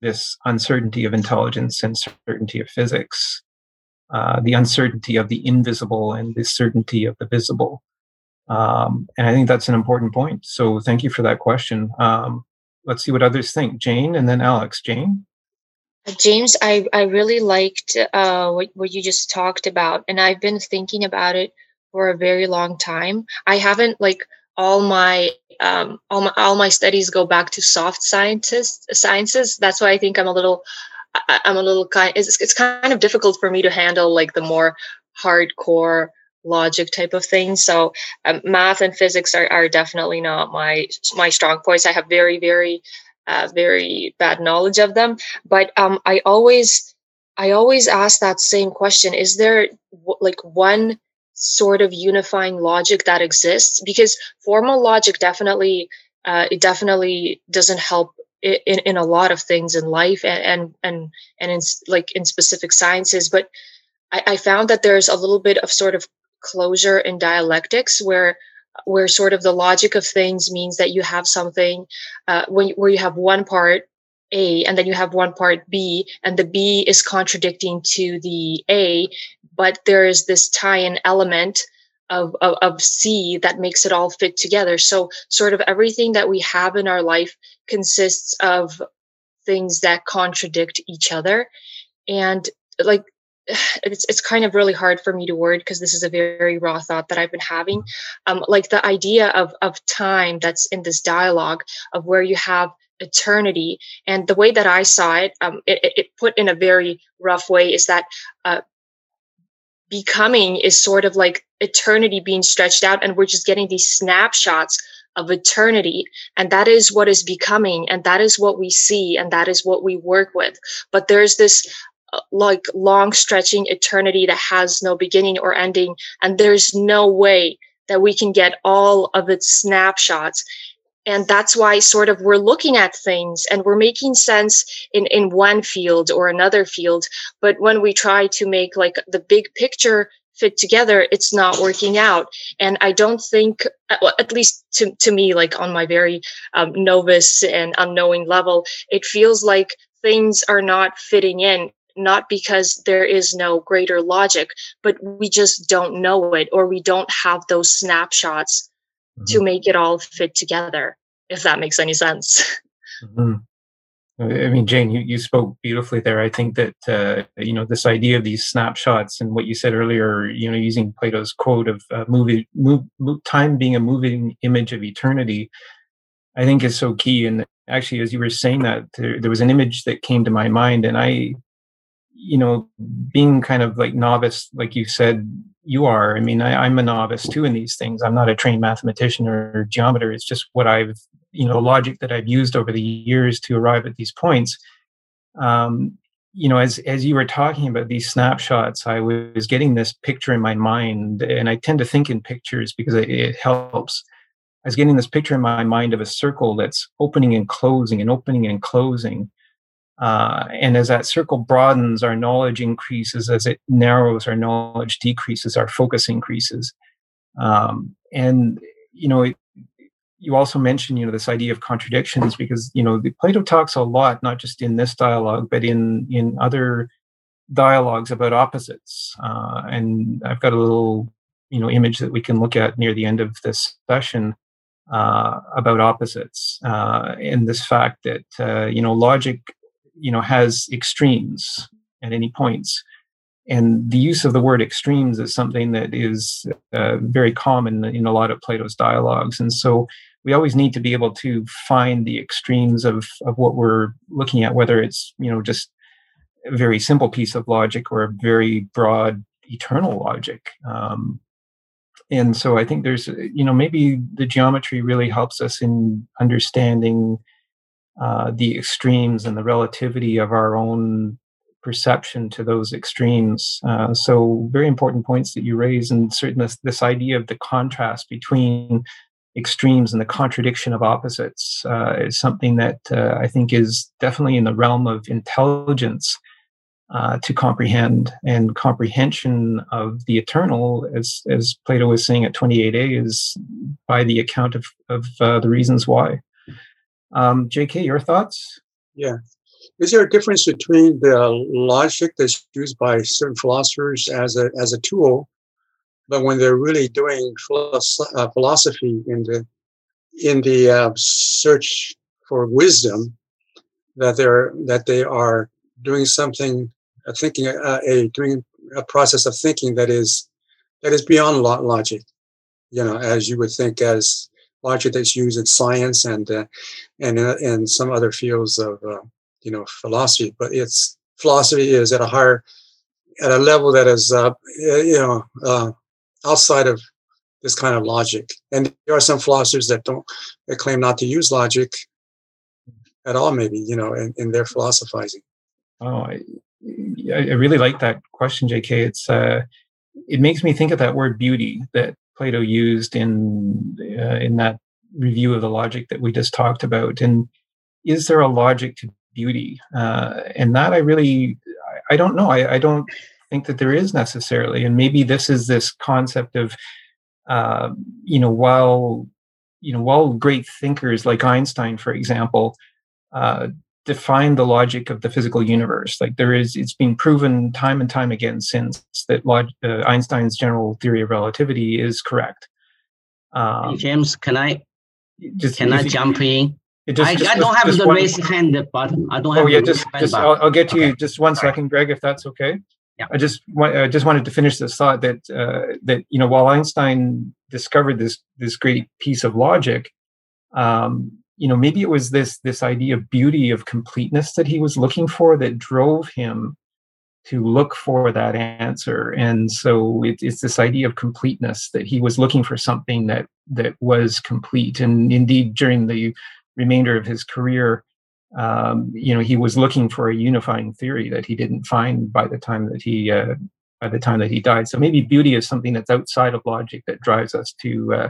this uncertainty of intelligence and certainty of physics, uh, the uncertainty of the invisible and the certainty of the visible. Um, and I think that's an important point. So thank you for that question. Um, let's see what others think. Jane and then Alex. Jane? Uh, James, I, I really liked uh, what, what you just talked about, and I've been thinking about it for a very long time. I haven't like all my um, all my all my studies go back to soft sciences sciences. That's why I think I'm a little I, am a little kind. It's, it's kind of difficult for me to handle like the more hardcore logic type of things. So um, math and physics are, are definitely not my my strong points. I have very very uh, very bad knowledge of them. But um, I always I always ask that same question: Is there w- like one sort of unifying logic that exists because formal logic definitely uh, it definitely doesn't help in, in a lot of things in life and and and, and in like in specific sciences but I, I found that there's a little bit of sort of closure in dialectics where where sort of the logic of things means that you have something uh, when where you have one part a and then you have one part b and the b is contradicting to the a but there is this tie-in element of, of, of c that makes it all fit together. So sort of everything that we have in our life consists of things that contradict each other. And like it's it's kind of really hard for me to word because this is a very raw thought that I've been having. Um, like the idea of of time that's in this dialogue of where you have eternity, and the way that I saw it, um, it, it put in a very rough way is that uh, becoming is sort of like eternity being stretched out, and we're just getting these snapshots of eternity and that is what is becoming and that is what we see and that is what we work with but there's this like long stretching eternity that has no beginning or ending and there's no way that we can get all of its snapshots. And that's why sort of we're looking at things and we're making sense in in one field or another field but when we try to make like the big picture fit together it's not working out. And i don't think at least to, to me like on my very um, novice and unknowing level it feels like things are not fitting in not because there is no greater logic, but we just don't know it or we don't have those snapshots mm-hmm. to make it all fit together, if that makes any sense. Mm-hmm. I mean, Jane, you, you spoke beautifully there. I think that, uh, you know, this idea of these snapshots and what you said earlier, you know, using Plato's quote of uh, movie, move, move, time being a moving image of eternity, I think is so key. And actually, as you were saying that, there, there was an image that came to my mind, and I you know, being kind of like novice, like you said, you are. I mean, I, am a novice too in these things. I'm not a trained mathematician or geometer. It's just what I've, you know, logic that I've used over the years to arrive at these points. Um, you know, as as you were talking about these snapshots, I was getting this picture in my mind, and I tend to think in pictures because it, it helps. I was getting this picture in my mind of a circle that's opening and closing and opening and closing uh, and as that circle broadens, our knowledge increases. As it narrows, our knowledge decreases. Our focus increases. Um, and you know, it, you also mentioned you know this idea of contradictions because you know Plato talks a lot, not just in this dialogue, but in in other dialogues about opposites. Uh, and I've got a little you know image that we can look at near the end of this session uh, about opposites uh, and this fact that uh, you know logic you know has extremes at any points. And the use of the word extremes is something that is uh, very common in a lot of plato's dialogues. And so we always need to be able to find the extremes of, of what we're looking at whether it's you know just a very simple piece of logic or a very broad eternal logic. Um, and so i think there's you know maybe the geometry really helps us in understanding uh, the extremes and the relativity of our own perception to those extremes. Uh, so, very important points that you raise, and certainly this, this idea of the contrast between extremes and the contradiction of opposites uh, is something that uh, I think is definitely in the realm of intelligence. Uh, to comprehend and comprehension of the eternal, as as Plato was saying at 28a, is by the account of of uh, the reasons why. Um, JK, your thoughts? Yeah. Is there a difference between the logic that's used by certain philosophers as a, as a tool, but when they're really doing uh, philosophy in the, in the uh, search for wisdom, that they're, that they are doing something, uh, thinking, uh, a, doing a process of thinking that is, that is beyond logic, you know, as you would think as logic that's used in science and uh, and uh, and some other fields of uh, you know philosophy. But it's philosophy is at a higher at a level that is uh, you know uh, outside of this kind of logic. And there are some philosophers that don't that claim not to use logic at all, maybe you know, in, in their philosophizing. Oh, I, I really like that question, J.K. It's uh, it makes me think of that word beauty that Plato used in uh, in that review of the logic that we just talked about. And is there a logic to beauty? Uh, and that I really, I, I don't know. I, I, don't think that there is necessarily. And maybe this is this concept of, uh, you know, while you know, while great thinkers like Einstein, for example, uh, define the logic of the physical universe. Like there is, it's been proven time and time again since that log, uh, Einstein's general theory of relativity is correct. Um, hey James, can I just can I jump in? Just, I, just, I, don't have the one, raise hand button. I don't have. Oh yeah, just just I'll, I'll, get to okay. you just one second, Greg, if that's okay. Yeah. I just I just wanted to finish this thought that uh, that you know while Einstein discovered this this great piece of logic, um, you know maybe it was this this idea of beauty of completeness that he was looking for that drove him to look for that answer. And so it, it's this idea of completeness that he was looking for something that that was complete. And indeed during the remainder of his career um, you know he was looking for a unifying theory that he didn't find by the time that he uh, by the time that he died. So maybe beauty is something that's outside of logic that drives us to uh,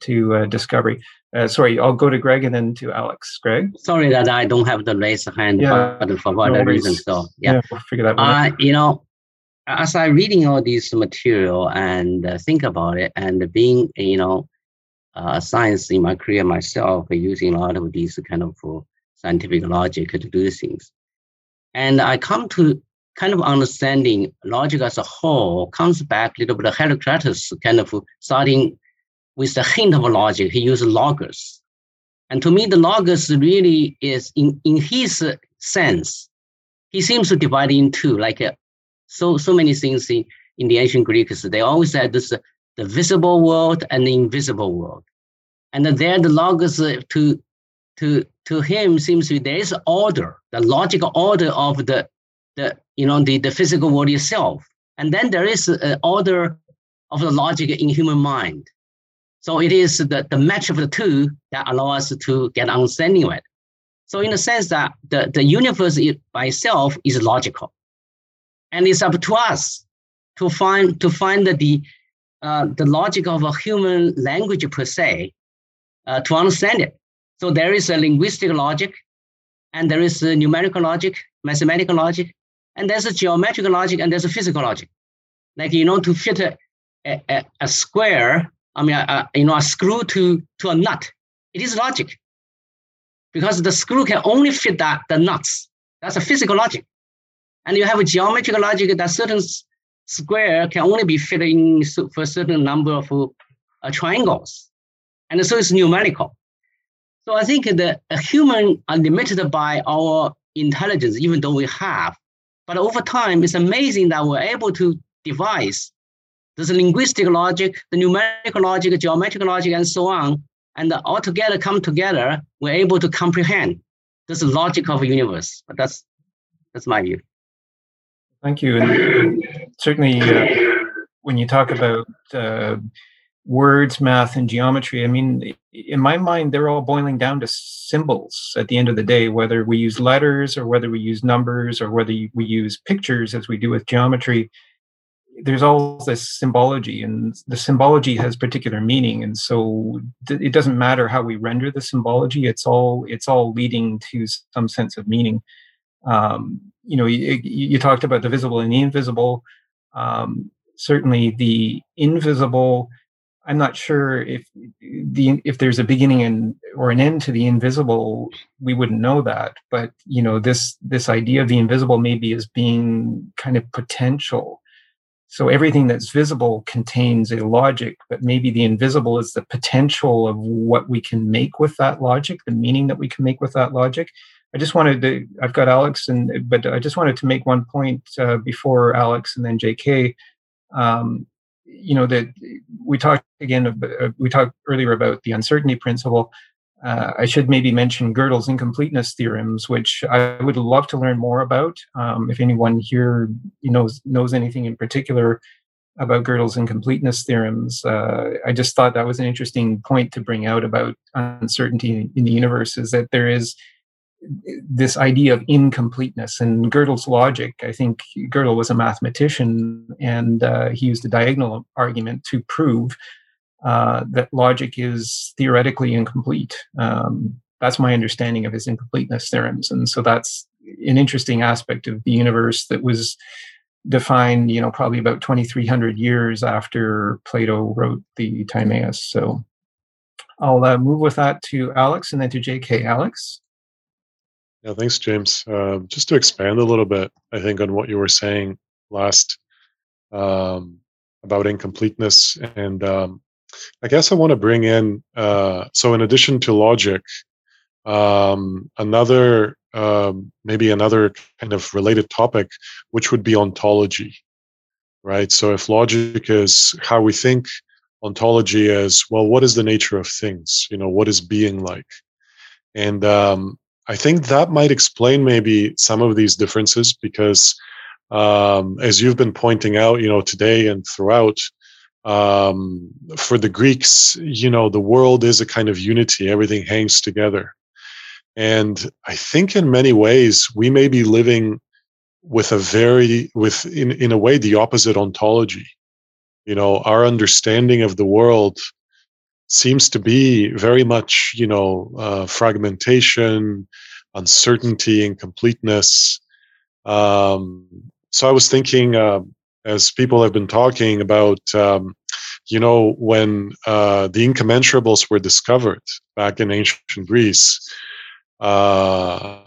to uh, discovery uh, sorry i'll go to greg and then to alex. Greg? Sorry that i don't have the raise hand yeah, button for whatever no reason so yeah, yeah we'll figure that out uh, you know as i reading all this material and uh, think about it and being you know uh, science in my career myself using a lot of these kind of scientific logic to do things. And I come to kind of understanding logic as a whole comes back a little bit of Heraclitus kind of starting with the hint of logic. He used logos. And to me, the logos really is in, in his sense, he seems to divide into like a, uh, so, so many things in, in the ancient Greeks. They always said this, uh, the visible world and the invisible world. And there the logos uh, to, to, to him seems to be there is order, the logical order of the, the you know the, the physical world itself. And then there is an order of the logic in human mind. So it is the, the match of the two that allow us to get understanding of it. So in the sense that the, the universe by itself is logical. And it's up to us to find to find the uh, the logic of a human language per se uh, to understand it. So there is a linguistic logic, and there is a numerical logic, mathematical logic, and there's a geometrical logic, and there's a physical logic. Like you know, to fit a, a, a square, I mean, a, you know, a screw to to a nut, it is logic, because the screw can only fit that the nuts. That's a physical logic, and you have a geometrical logic that certain square can only be fit in for a certain number of uh, triangles, and so it's numerical. So I think the human are limited by our intelligence, even though we have. But over time, it's amazing that we're able to devise this linguistic logic, the numerical logic, geometric logic, and so on, and all together come together, we're able to comprehend this logic of the universe. But that's that's my view. Thank you, and certainly uh, when you talk about uh, words, math, and geometry, I mean, in my mind, they're all boiling down to symbols at the end of the day, whether we use letters or whether we use numbers or whether we use pictures as we do with geometry. There's all this symbology, and the symbology has particular meaning, and so it doesn't matter how we render the symbology. It's all it's all leading to some sense of meaning. Um, you know, you, you, talked about the visible and the invisible. Um, certainly, the invisible I'm not sure if the if there's a beginning and or an end to the invisible, we wouldn't know that. But you know, this this idea of the invisible maybe as being kind of potential. So everything that's visible contains a logic, but maybe the invisible is the potential of what we can make with that logic, the meaning that we can make with that logic. I just wanted to. I've got Alex, and but I just wanted to make one point uh, before Alex and then J.K. Um, you know that we talked again uh, we talked earlier about the uncertainty principle uh, i should maybe mention gödel's incompleteness theorems which i would love to learn more about um, if anyone here knows knows anything in particular about gödel's incompleteness theorems uh, i just thought that was an interesting point to bring out about uncertainty in the universe is that there is this idea of incompleteness and Gödel's logic. I think Gödel was a mathematician and uh, he used a diagonal argument to prove uh, that logic is theoretically incomplete. Um, that's my understanding of his incompleteness theorems, and so that's an interesting aspect of the universe that was defined, you know, probably about 2,300 years after Plato wrote the Timaeus. So I'll uh, move with that to Alex and then to JK. Alex. Yeah, thanks, James. Uh, just to expand a little bit, I think, on what you were saying last um, about incompleteness. And um, I guess I want to bring in, uh, so in addition to logic, um, another, um, maybe another kind of related topic, which would be ontology, right? So if logic is how we think, ontology is, well, what is the nature of things? You know, what is being like? And um, I think that might explain maybe some of these differences because, um, as you've been pointing out, you know, today and throughout, um, for the Greeks, you know, the world is a kind of unity, everything hangs together. And I think in many ways, we may be living with a very, with in, in a way, the opposite ontology. You know our understanding of the world seems to be very much you know uh, fragmentation uncertainty incompleteness. Um, so i was thinking uh, as people have been talking about um, you know when uh, the incommensurables were discovered back in ancient greece uh,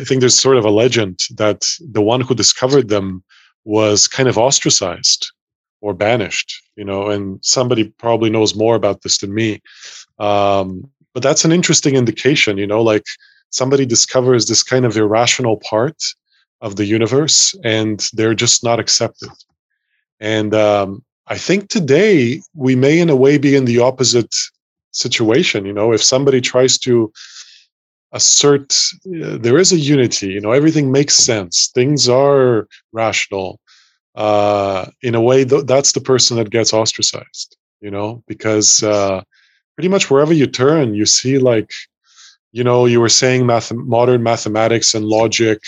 i think there's sort of a legend that the one who discovered them was kind of ostracized or banished you know and somebody probably knows more about this than me. Um, but that's an interesting indication you know like somebody discovers this kind of irrational part of the universe and they're just not accepted and um, i think today we may in a way be in the opposite situation you know if somebody tries to assert uh, there is a unity you know everything makes sense things are rational uh, in a way, th- that's the person that gets ostracized, you know, because uh, pretty much wherever you turn, you see like, you know, you were saying math- modern mathematics and logic.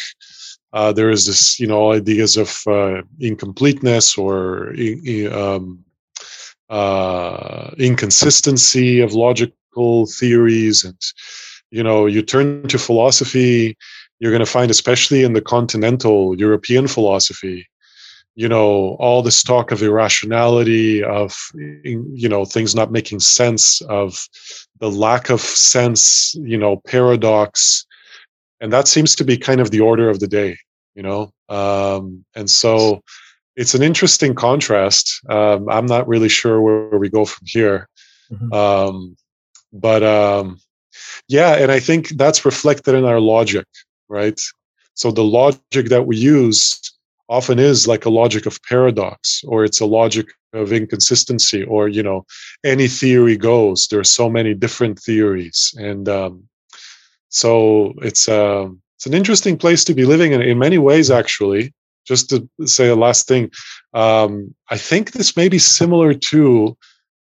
Uh, there is this, you know, ideas of uh, incompleteness or um, uh, inconsistency of logical theories, and you know, you turn to philosophy. You're going to find, especially in the continental European philosophy, you know all this talk of irrationality of you know things not making sense of the lack of sense you know paradox and that seems to be kind of the order of the day you know? Um, and so it's an interesting contrast. Um, i'm not really sure where, we go from here. Mm-hmm. um, but um, yeah and i think that's reflected in our logic right? So the logic that we use often is like a logic of paradox or it's a logic of inconsistency or you know any theory goes. There are so many different theories. And um, so it's uh, it's an interesting place to be living in in many ways actually just to say a last thing um, i think this may be similar to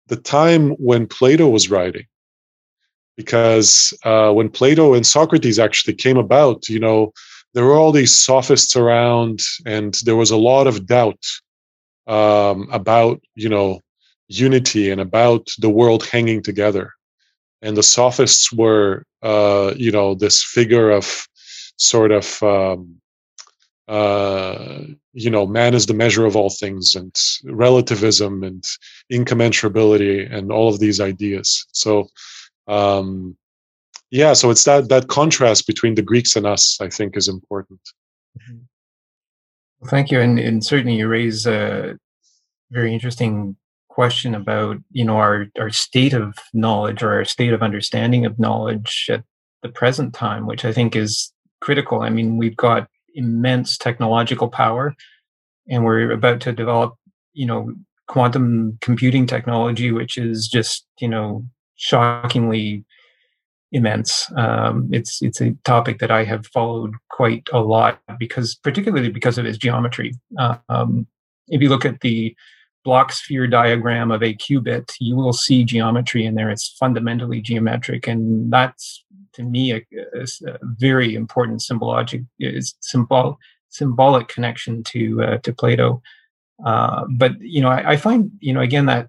the time when plato was writing because uh, when plato and socrates actually came about you know there were all these sophists around, and there was a lot of doubt um, about you know unity and about the world hanging together. And the sophists were uh, you know this figure of sort of um, uh, you know, man is the measure of all things, and relativism and incommensurability, and all of these ideas. So, um, yeah so it's that that contrast between the greeks and us i think is important mm-hmm. well, thank you and, and certainly you raise a very interesting question about you know our our state of knowledge or our state of understanding of knowledge at the present time which i think is critical i mean we've got immense technological power and we're about to develop you know quantum computing technology which is just you know shockingly immense. Um, it's it's a topic that I have followed quite a lot because, particularly because of its geometry. Um, if you look at the Bloch sphere diagram of a qubit, you will see geometry in there. It's fundamentally geometric, and that's to me a, a, a very important symbologic symbol symbolic connection to uh, to Plato. Uh, but you know, I, I, find you know again that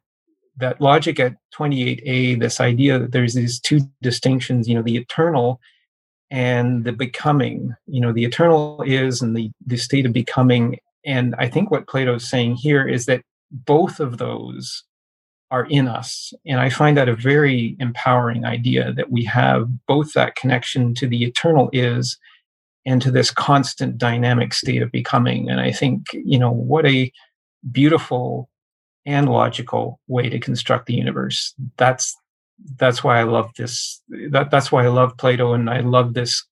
that logic at 28a, this idea that there's these two distinctions, you know, the eternal and the becoming, you know, the eternal is and the, the state of becoming. And I think what Plato is saying here is that both of those are in us. And I find that a very empowering idea that we have both that connection to the eternal is and to this constant dynamic state of becoming. And I think, you know, what a beautiful and logical way to construct the universe. That's that's why I love this. That that's why I love Plato and I love this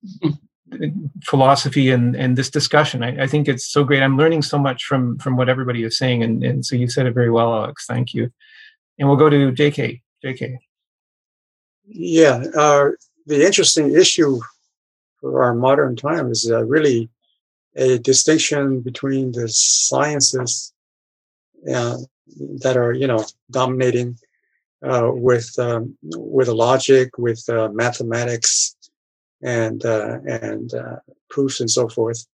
philosophy and and this discussion. I, I, think it's so great. I'm learning so much from from what everybody is saying, and and so you said it very well, Alex. Thank you. And we'll go to J.K. J.K. Yeah, uh, the interesting issue for our modern time is uh, really a distinction between the sciences uh, that are, you know, dominating uh, with um, with logic, with uh, mathematics, and uh, and uh, proofs and so forth,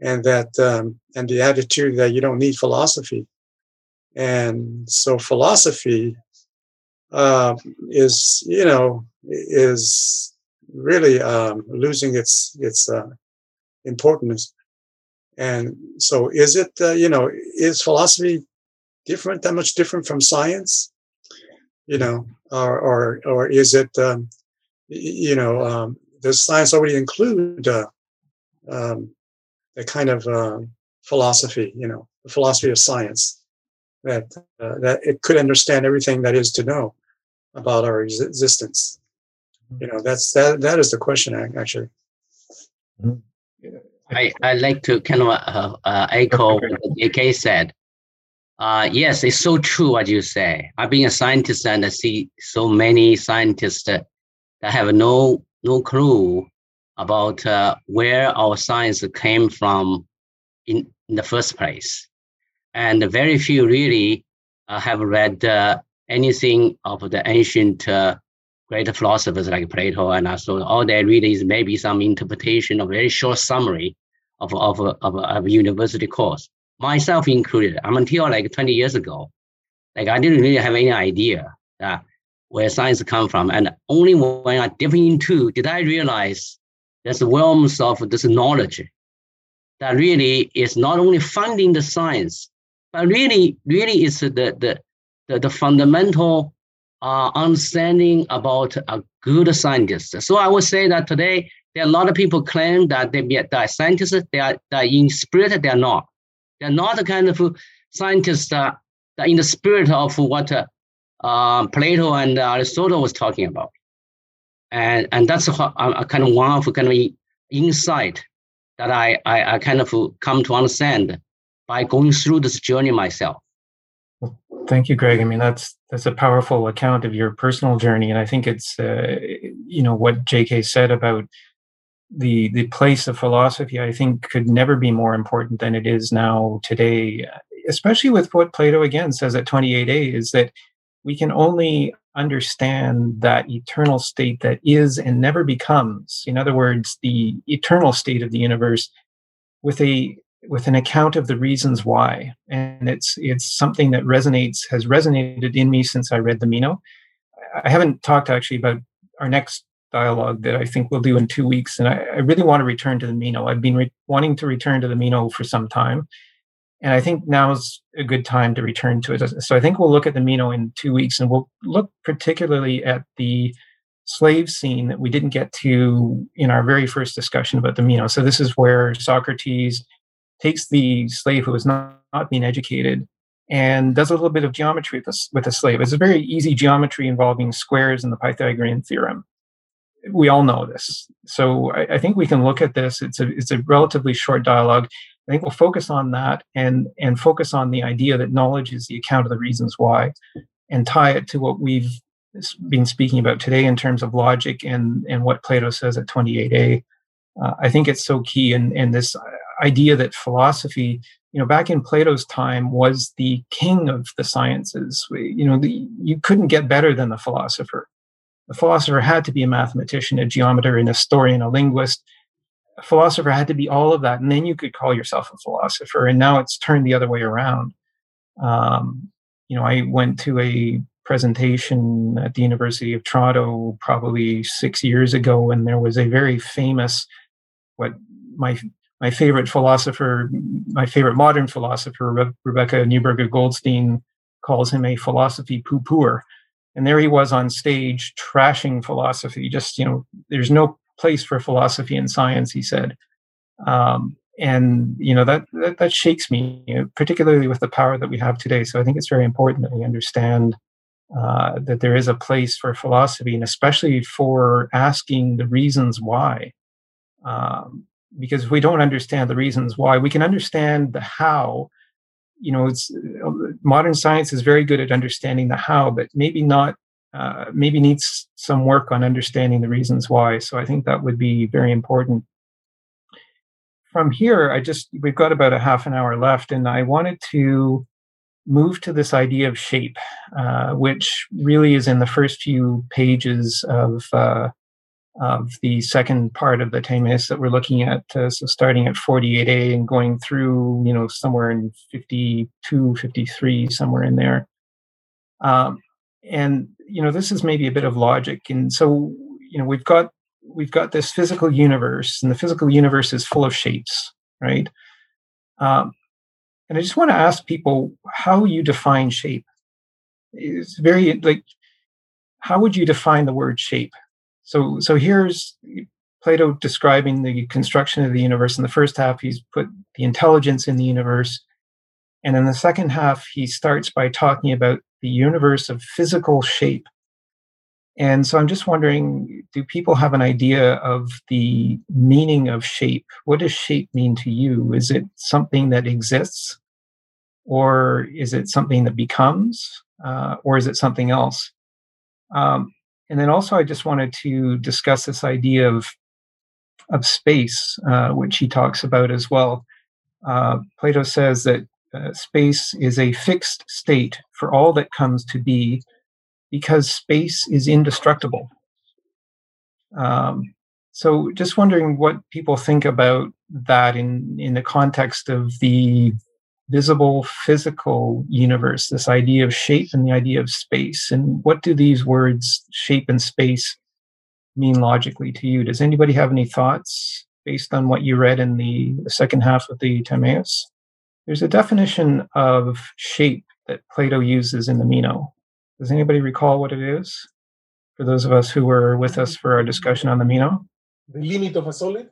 and that um, and the attitude that you don't need philosophy, and so philosophy uh, is you know is really um, losing its its uh, importance. And so, is it uh, you know is philosophy different that much different from science? You know, or or or is it um, you know um, does science already include uh, um, a kind of uh, philosophy? You know, the philosophy of science that uh, that it could understand everything that is to know about our existence you know that's that that is the question actually mm-hmm. i i like to kind of uh, uh, echo what jk said uh, yes it's so true what you say i've been a scientist and i see so many scientists that, that have no no clue about uh, where our science came from in, in the first place and very few really uh, have read uh, anything of the ancient great philosophers like Plato, and also all they read is maybe some interpretation of very short summary of, of, of, of a university course, myself included. I'm until like 20 years ago, like I didn't really have any idea that where science come from. And only when I dive into did I realize there's realms of this knowledge that really is not only funding the science, but really, really is the, the, the, the fundamental uh, understanding about a good scientist. So I would say that today there are a lot of people claim that they that scientists. They are that in spirit they are not. They're not the kind of scientists that, that in the spirit of what uh, Plato and Aristotle was talking about. And and that's a kind of one of kind of insight that I, I I kind of come to understand by going through this journey myself. Thank you, Greg. I mean, that's that's a powerful account of your personal journey, and I think it's uh, you know what J.K. said about the the place of philosophy. I think could never be more important than it is now today, especially with what Plato again says at 28a is that we can only understand that eternal state that is and never becomes. In other words, the eternal state of the universe with a with an account of the reasons why. And it's it's something that resonates has resonated in me since i read the meno. I haven't talked actually about our next dialogue that i think we'll do in two weeks and i, I really want to return to the meno. I've been re- wanting to return to the meno for some time and i think now is a good time to return to it so i think we'll look at the meno in two weeks and we'll look particularly at the slave scene that we didn't get to in our very first discussion about the meno so this is where socrates takes the slave who is not, not being educated and does a little bit of geometry with a, with a slave. It's a very easy geometry involving squares and the Pythagorean theorem. We all know this. So I, I, think we can look at this. It's a, it's a relatively short dialogue. I think we'll focus on that and, and focus on the idea that knowledge is the account of the reasons why and tie it to what we've been speaking about today in terms of logic and, and what Plato says at 28a. Uh, I think it's so key. And, and this idea that philosophy, you know, back in Plato's time was the king of the sciences. You know, the, you couldn't get better than the philosopher. The philosopher had to be a mathematician, a geometer, an historian, a linguist. A philosopher had to be all of that, and then you could call yourself a philosopher. And now it's turned the other way around. Um, you know, I went to a presentation at the University of Toronto probably six years ago, and there was a very famous, what my my favorite philosopher, my favorite modern philosopher, Re- Rebecca Neuberger Goldstein, calls him a philosophy poo pooer. And there he was on stage trashing philosophy. Just, you know, there's no place for philosophy and science, he said. Um, and, you know, that, that, that shakes me, you know, particularly with the power that we have today. So I think it's very important that we understand uh, that there is a place for philosophy and especially for asking the reasons why. Um, because if we don't understand the reasons why, we can understand the how. You know, it's modern science is very good at understanding the how, but maybe not. Uh, maybe needs some work on understanding the reasons why. So I think that would be very important. From here, I just we've got about a half an hour left, and I wanted to move to this idea of shape, uh, which really is in the first few pages of uh, of the second part of the Timaeus that we're looking at. Uh, so starting at 48a and going through, you know, somewhere in 52, 53, somewhere in there. Um, and you know, this is maybe a bit of logic. And so, you know, we've got we've got this physical universe, and the physical universe is full of shapes, right? Um, and I just want to ask people how you define shape. It's very like, how would you define the word shape? So, so here's Plato describing the construction of the universe. In the first half, he's put the intelligence in the universe. And in the second half, he starts by talking about the universe of physical shape. And so I'm just wondering do people have an idea of the meaning of shape? What does shape mean to you? Is it something that exists? Or is it something that becomes? Uh, or is it something else? Um, and then also, I just wanted to discuss this idea of of space, uh, which he talks about as well. Uh, Plato says that uh, space is a fixed state for all that comes to be because space is indestructible. Um, so, just wondering what people think about that in in the context of the visible physical universe. This idea of shape and the idea of space, and what do these words shape and space mean logically to you? Does anybody have any thoughts based on what you read in the, the second half of the Timaeus? There's a definition of shape that Plato uses in the Meno. Does anybody recall what it is? For those of us who were with us for our discussion on the Meno? The limit of a solid?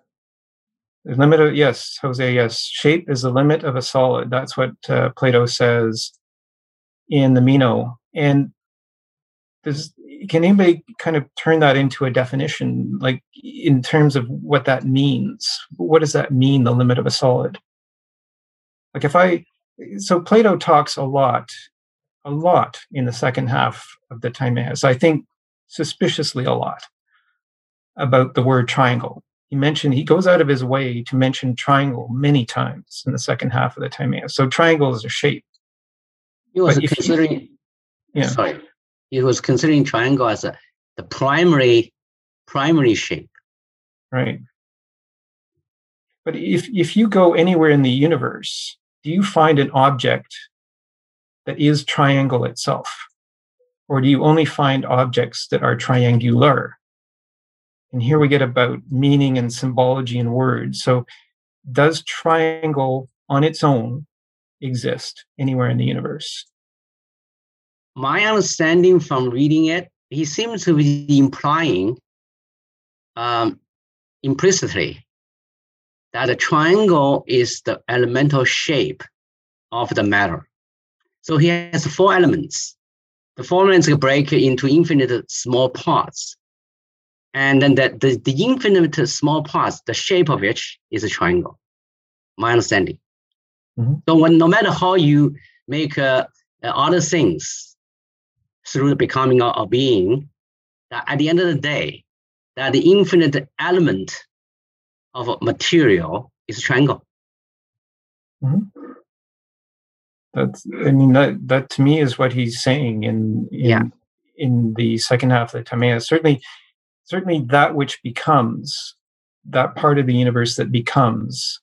The limit of, yes, Jose, yes. Shape is the limit of a solid. That's what uh, Plato says in the Meno. And does, can anybody kind of turn that into a definition, like in terms of what that means? What does that mean, the limit of a solid? Like if I, so Plato talks a lot a lot in the second half of the Timaeus. I think suspiciously a lot about the word triangle. He mentioned he goes out of his way to mention triangle many times in the second half of the Timaeus. So triangle is a shape. He was considering. You, yeah. Sorry, he was considering triangle as a, the primary primary shape. Right. But if if you go anywhere in the universe, do you find an object that is triangle itself? Or do you only find objects that are triangular? And here we get about meaning and symbology and words. So, does triangle on its own exist anywhere in the universe? My understanding from reading it, he seems to be implying um, implicitly that a triangle is the elemental shape of the matter. So he has four elements. The four elements break into infinite small parts. And then the, the, the infinite small parts, the shape of which is a triangle, my understanding. Mm-hmm. So when, no matter how you make uh, uh, other things through the becoming of a being, that at the end of the day, that the infinite element of material is a triangle. Mm-hmm. That's, I mean, that, that to me is what he's saying in, in, yeah. in the second half of the Timaeus. Certainly, certainly that which becomes, that part of the universe that becomes,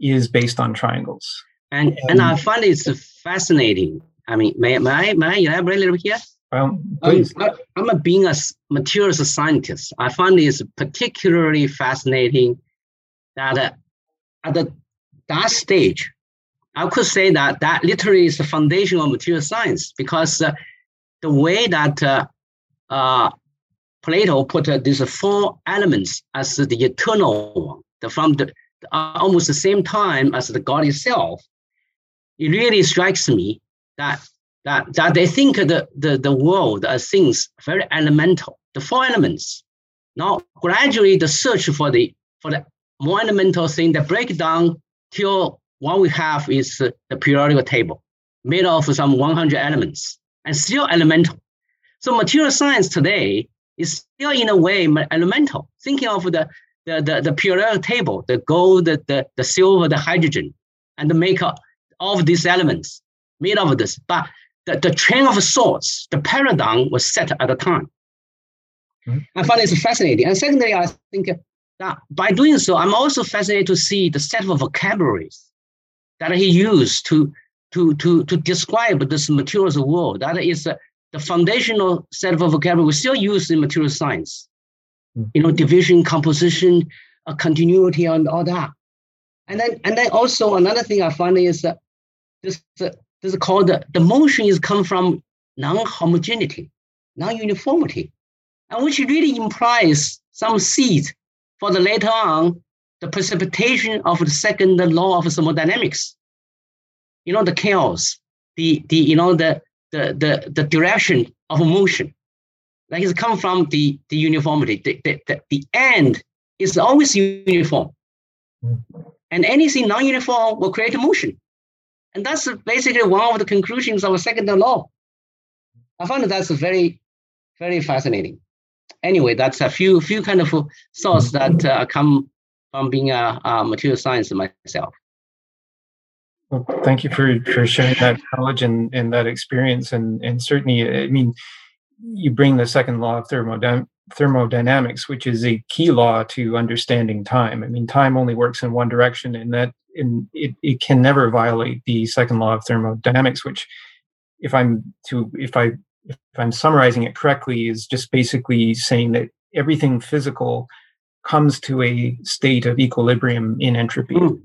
is based on triangles. And, and, and I find it's fascinating. I mean, may, may, I, may I elaborate a little bit here? Well, please. I'm, I'm a, being a materials scientist. I find it particularly fascinating that uh, at the, that stage, I could say that that literally is the foundation of material science because uh, the way that uh, uh, Plato put uh, these four elements as the eternal one, the, from the uh, almost the same time as the God itself, it really strikes me that that, that they think the, the, the world as things very elemental, the four elements. Now gradually the search for the for the more elemental thing that break down till what we have is the periodic table made of some 100 elements and still elemental. So material science today is still in a way elemental, thinking of the, the, the, the periodic table, the gold, the, the, the silver, the hydrogen, and the makeup of these elements made of this. But the, the train of thoughts, the paradigm was set at the time. Mm-hmm. I find it fascinating. And secondly, I think that by doing so, I'm also fascinated to see the set of vocabularies that he used to, to, to, to describe this materials world. That is uh, the foundational set of vocabulary we still use in material science. Mm-hmm. You know, division, composition, uh, continuity, and all that. And then, and then also another thing I find is that this, uh, this is called the, the motion is come from non-homogeneity, non-uniformity, and which really implies some seed for the later on the precipitation of the second law of thermodynamics. You know, the chaos, the, the you know, the, the, the, the direction of motion. Like it's come from the, the uniformity. The, the, the, the end is always uniform. Hmm. And anything non-uniform will create a motion. And that's basically one of the conclusions of a second law. I found that's very, very fascinating. Anyway, that's a few few kind of thoughts that uh, come from being a, a material science myself. Well, thank you for, for sharing that knowledge and, and that experience. And, and certainly, I mean, you bring the second law of thermodynamics thermodynamics, which is a key law to understanding time. I mean, time only works in one direction, and that in, it, it can never violate the second law of thermodynamics, which, if I'm to if I if I'm summarizing it correctly, is just basically saying that everything physical comes to a state of equilibrium in entropy, mm.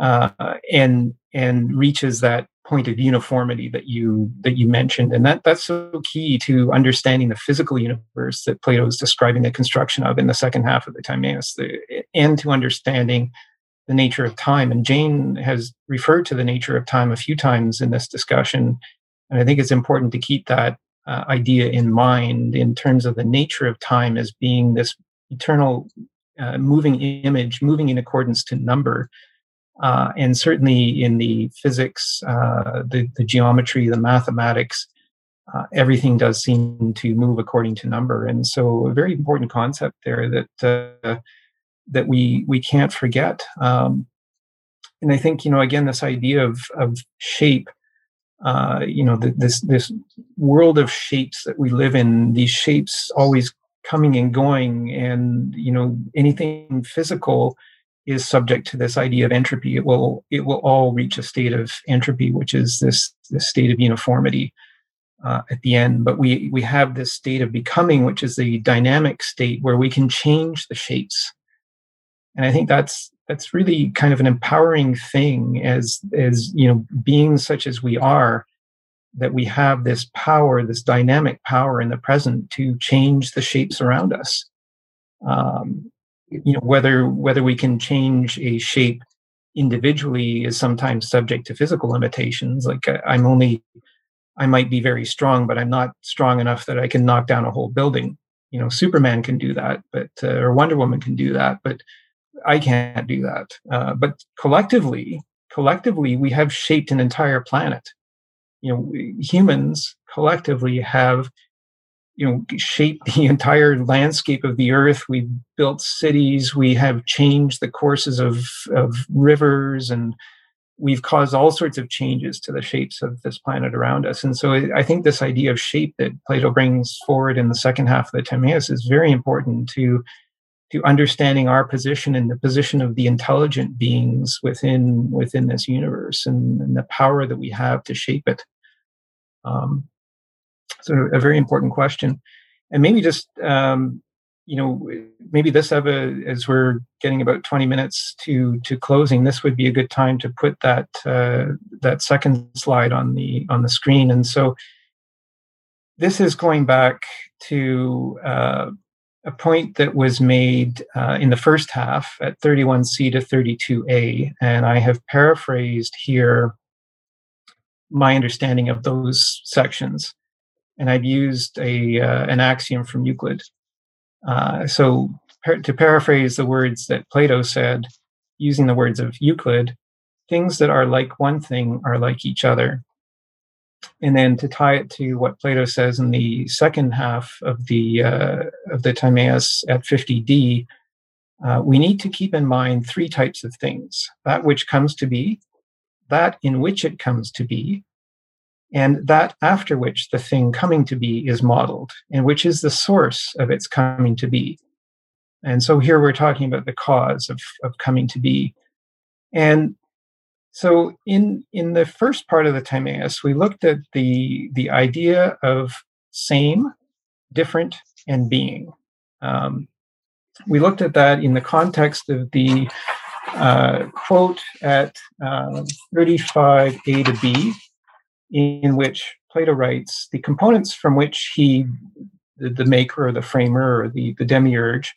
uh, and and reaches that point of uniformity that you that you mentioned, and that that's so key to understanding the physical universe that Plato is describing the construction of in the second half of the Timaeus, the, and to understanding the nature of time. And Jane has referred to the nature of time a few times in this discussion, and I think it's important to keep that uh, idea in mind in terms of the nature of time as being this eternal uh, moving image, moving in accordance to number. Uh, and certainly in the physics, uh, the, the geometry, the mathematics, uh, everything does seem to move according to number. And so, a very important concept there that uh, that we we can't forget. Um, and I think you know again this idea of of shape uh, you know, the, this this world of shapes that we live in. These shapes always coming and going, and you know, anything physical is subject to this idea of entropy. It will it will all reach a state of entropy, which is this this state of uniformity uh, at the end. But we we have this state of becoming, which is the dynamic state where we can change the shapes. And I think that's that's really kind of an empowering thing as as you know beings such as we are that we have this power this dynamic power in the present to change the shapes around us um, you know whether whether we can change a shape individually is sometimes subject to physical limitations like i'm only i might be very strong but i'm not strong enough that i can knock down a whole building you know superman can do that but uh, or wonder woman can do that but I can't do that. Uh, but collectively, collectively, we have shaped an entire planet. You know, humans collectively have, you know, shaped the entire landscape of the earth. We've built cities. We have changed the courses of of rivers, and we've caused all sorts of changes to the shapes of this planet around us. And so, I think this idea of shape that Plato brings forward in the second half of the Timaeus is very important to to understanding our position and the position of the intelligent beings within within this universe and, and the power that we have to shape it. Um, So a very important question, and maybe just um, you know maybe this as we're getting about 20 minutes to to closing, this would be a good time to put that uh, that second slide on the on the screen. And so this is going back to uh, a point that was made uh, in the first half at 31C to 32A, and I have paraphrased here my understanding of those sections, and I've used a uh, an axiom from Euclid. Uh, so, par- to paraphrase the words that Plato said, using the words of Euclid, things that are like one thing are like each other. And then to tie it to what Plato says in the second half of the uh, of the Timaeus at 50d, uh, we need to keep in mind three types of things: that which comes to be, that in which it comes to be, and that after which the thing coming to be is modeled, and which is the source of its coming to be. And so here we're talking about the cause of, of coming to be. And so in in the first part of the Timaeus, we looked at the the idea of same, different, and being. Um, we looked at that in the context of the uh, quote at uh, 35a to b, in which Plato writes the components from which he, the, the maker or the framer or the, the demiurge,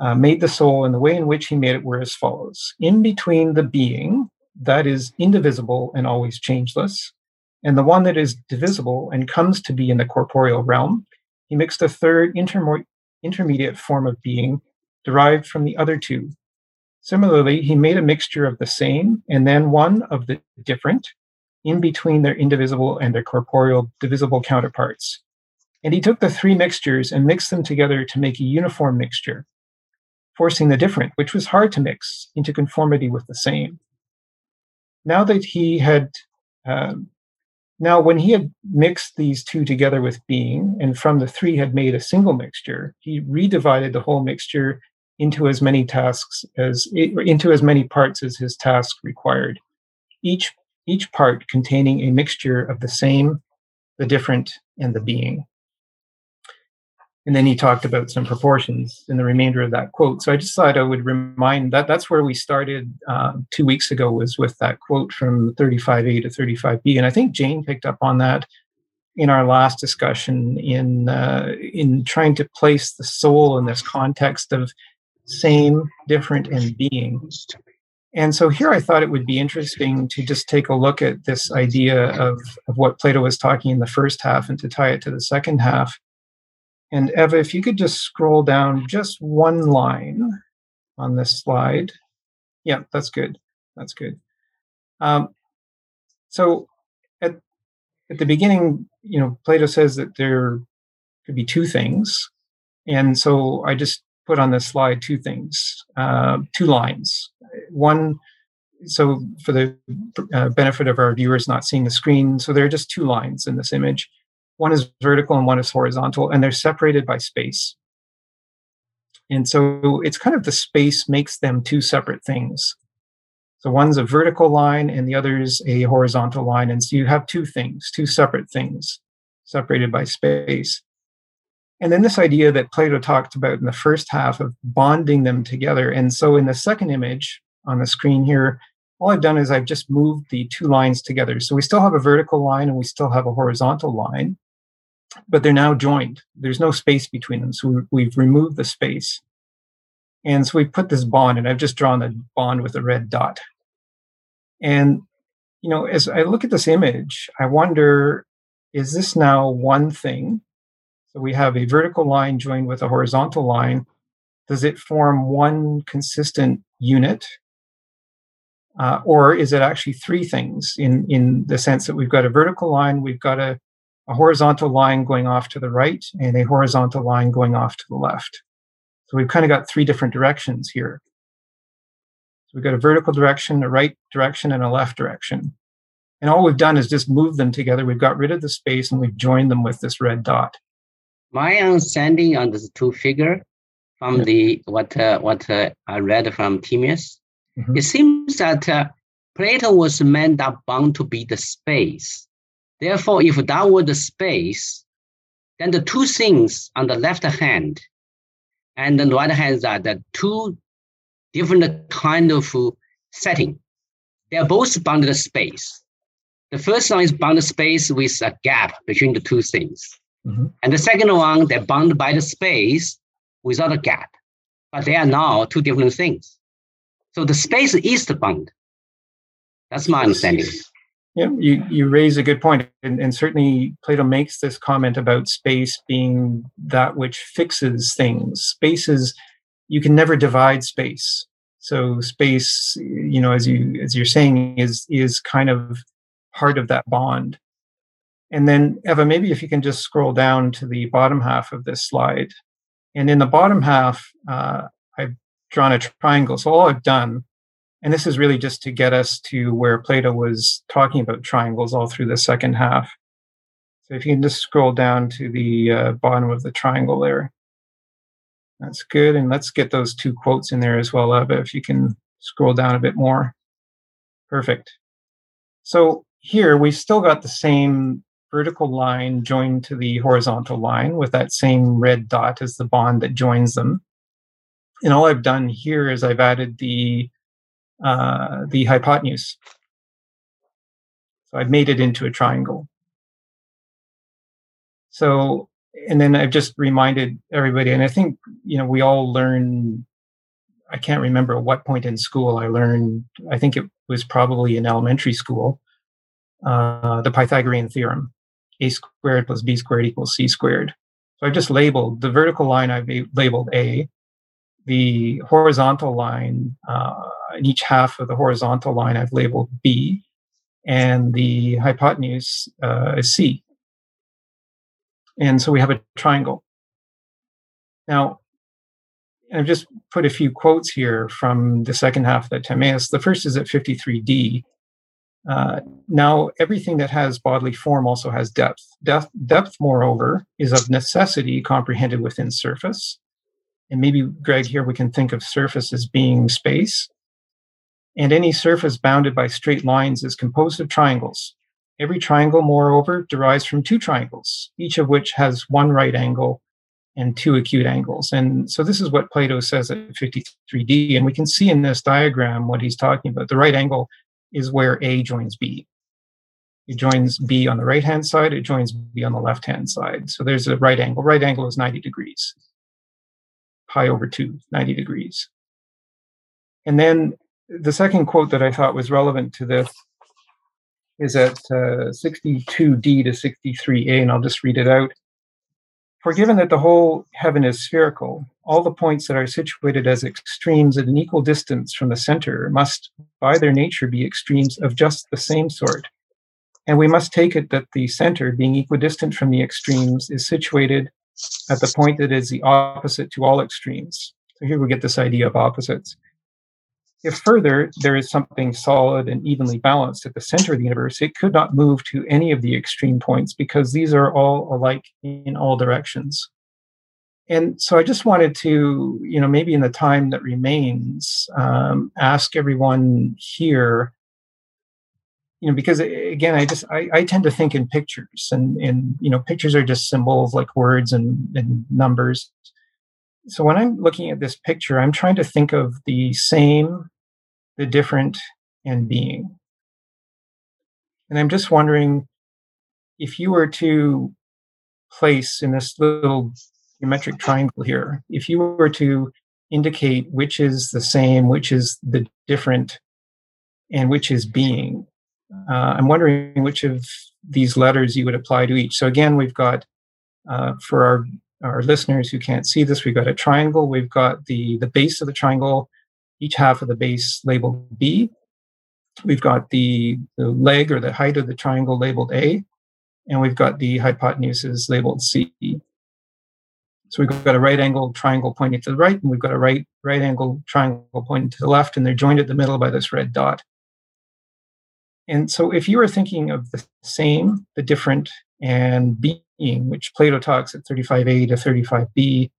uh, made the soul and the way in which he made it were as follows. In between the being that is indivisible and always changeless and the one that is divisible and comes to be in the corporeal realm he mixed a third intermo- intermediate form of being derived from the other two. Similarly he made a mixture of the same and then one of the different in between their indivisible and their corporeal divisible counterparts. And he took the three mixtures and mixed them together to make a uniform mixture, forcing the different, which was hard to mix, into conformity with the same. Now that he had, um, now when he had mixed these two together with being, and from the three had made a single mixture, he redivided the whole mixture into as many tasks as into as many parts as his task required. Each each part containing a mixture of the same, the different, and the being. And then he talked about some proportions in the remainder of that quote. So I just thought I would remind that that's where we started uh, two weeks ago was with that quote from 35A to 35B. And I think Jane picked up on that in our last discussion in uh, in trying to place the soul in this context of same, different, and being. And so here I thought it would be interesting to just take a look at this idea of, of what Plato was talking in the first half and to tie it to the second half. And Eva, if you could just scroll down just one line on this slide. Yeah, that's good. That's good. Um, so at, at the beginning, you know, Plato says that there could be two things. And so I just put on this slide two things, uh, two lines. One so for the uh, benefit of our viewers not seeing the screen so there are just two lines in this image. One is vertical and one is horizontal and they're separated by space. And so it's kind of the space makes them two separate things. So one's a vertical line and the other is a horizontal line and so you have two things two separate things separated by space and then this idea that plato talked about in the first half of bonding them together and so in the second image on the screen here, all I've done is I've just moved the two lines together. So we still have a vertical line and we still have a horizontal line, but they're now joined. There's no space between them. So we've removed the space. And so we put this bond, and I've just drawn the bond with a red dot. And, you know, as I look at this image, I wonder is this now one thing? We have a vertical line joined with a horizontal line. Does it form one consistent unit? Uh, or is it actually three things in, in the sense that we've got a vertical line, we've got a, a horizontal line going off to the right, and a horizontal line going off to the left. So we've kind of got three different directions here. So we've got a vertical direction, a right direction, and a left direction. And all we've done is just move them together. We've got rid of the space and we've joined them with this red dot. My understanding on this two figure from yeah. the what uh, what uh, I read from Timaeus Mm-hmm. It seems that uh, Plato was meant that bound to be the space. Therefore, if that were the space, then the two things on the left hand and the right hand are the two different kind of setting. They are both bounded space. The first one is bounded space with a gap between the two things. Mm-hmm. And the second one, they're bound by the space without a gap. But they are now two different things. So the space is the bound. That's my understanding. Yeah, you, you raise a good point. And, and certainly Plato makes this comment about space being that which fixes things. Space is, you can never divide space. So space, you know, as you as you're saying, is is kind of part of that bond. And then Eva, maybe if you can just scroll down to the bottom half of this slide. And in the bottom half, uh, I've drawn a triangle. So all I've done and this is really just to get us to where Plato was talking about triangles all through the second half. So if you can just scroll down to the uh, bottom of the triangle there. That's good. And let's get those two quotes in there as well, Eva, if you can scroll down a bit more. Perfect. So here we've still got the same vertical line joined to the horizontal line with that same red dot as the bond that joins them. And all I've done here is I've added the uh, the hypotenuse. So I've made it into a triangle. So, and then I've just reminded everybody, and I think, you know, we all learn, I can't remember at what point in school I learned, I think it was probably in elementary school, uh, the Pythagorean theorem a squared plus b squared equals c squared. So I've just labeled the vertical line, I've labeled a, the horizontal line uh, in each half of the horizontal line I've labeled B, and the hypotenuse uh, is C. And so we have a triangle. Now, I've just put a few quotes here from the second half of the Timaeus. The first is at 53d. Uh, now, everything that has bodily form also has depth. depth. Depth, moreover, is of necessity comprehended within surface. And maybe, Greg, here we can think of surface as being space and any surface bounded by straight lines is composed of triangles. Every triangle, moreover, derives from two triangles, each of which has one right angle and two acute angles. And so this is what Plato says at 53d. And we can see in this diagram what he's talking about. The right angle is where A joins B. It joins B on the right hand side, it joins B on the left hand side. So there's a right angle. Right angle is 90 degrees. Pi over 2, 90 degrees. And then the second quote that I thought was relevant to this is at uh, 62d to 63a, and I'll just read it out. For given that the whole heaven is spherical, all the points that are situated as extremes at an equal distance from the center must, by their nature, be extremes of just the same sort. And we must take it that the center, being equidistant from the extremes, is situated at the point that is the opposite to all extremes. So here we get this idea of opposites. If further there is something solid and evenly balanced at the center of the universe, it could not move to any of the extreme points because these are all alike in all directions. And so I just wanted to, you know, maybe in the time that remains, um, ask everyone here, you know, because again, I just I, I tend to think in pictures, and and you know, pictures are just symbols like words and, and numbers. So when I'm looking at this picture, I'm trying to think of the same the different, and being. And I'm just wondering if you were to place in this little geometric triangle here, if you were to indicate which is the same, which is the different, and which is being, uh, I'm wondering which of these letters you would apply to each. So again, we've got uh, for our our listeners who can't see this, we've got a triangle. We've got the the base of the triangle each half of the base labeled B. We've got the, the leg or the height of the triangle labeled A, and we've got the hypotenuses labeled C. So we've got a right angle triangle pointing to the right, and we've got a right right angle triangle pointing to the left, and they're joined at the middle by this red dot. And so if you are thinking of the same, the different, and being, which Plato talks at 35a to 35b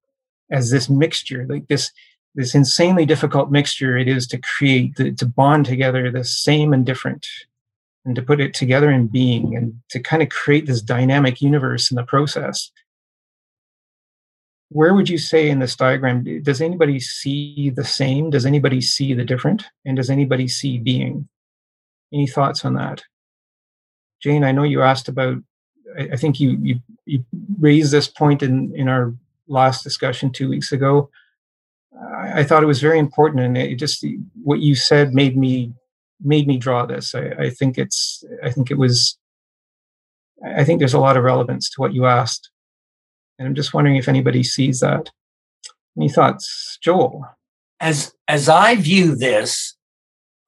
as this mixture, like this this insanely difficult mixture it is to create to bond together the same and different and to put it together in being and to kind of create this dynamic universe in the process. Where would you say in this diagram does anybody see the same? Does anybody see the different? And does anybody see being? Any thoughts on that? Jane i know you asked about i, think you, you you raised this point in in our last discussion two weeks ago I, I thought it was very important and it just what you said made me made me draw this I, I think it's i think it was i think there's a lot of relevance to what you asked and I'm just wondering if anybody sees that. Any thoughts, Joel? As as I view this,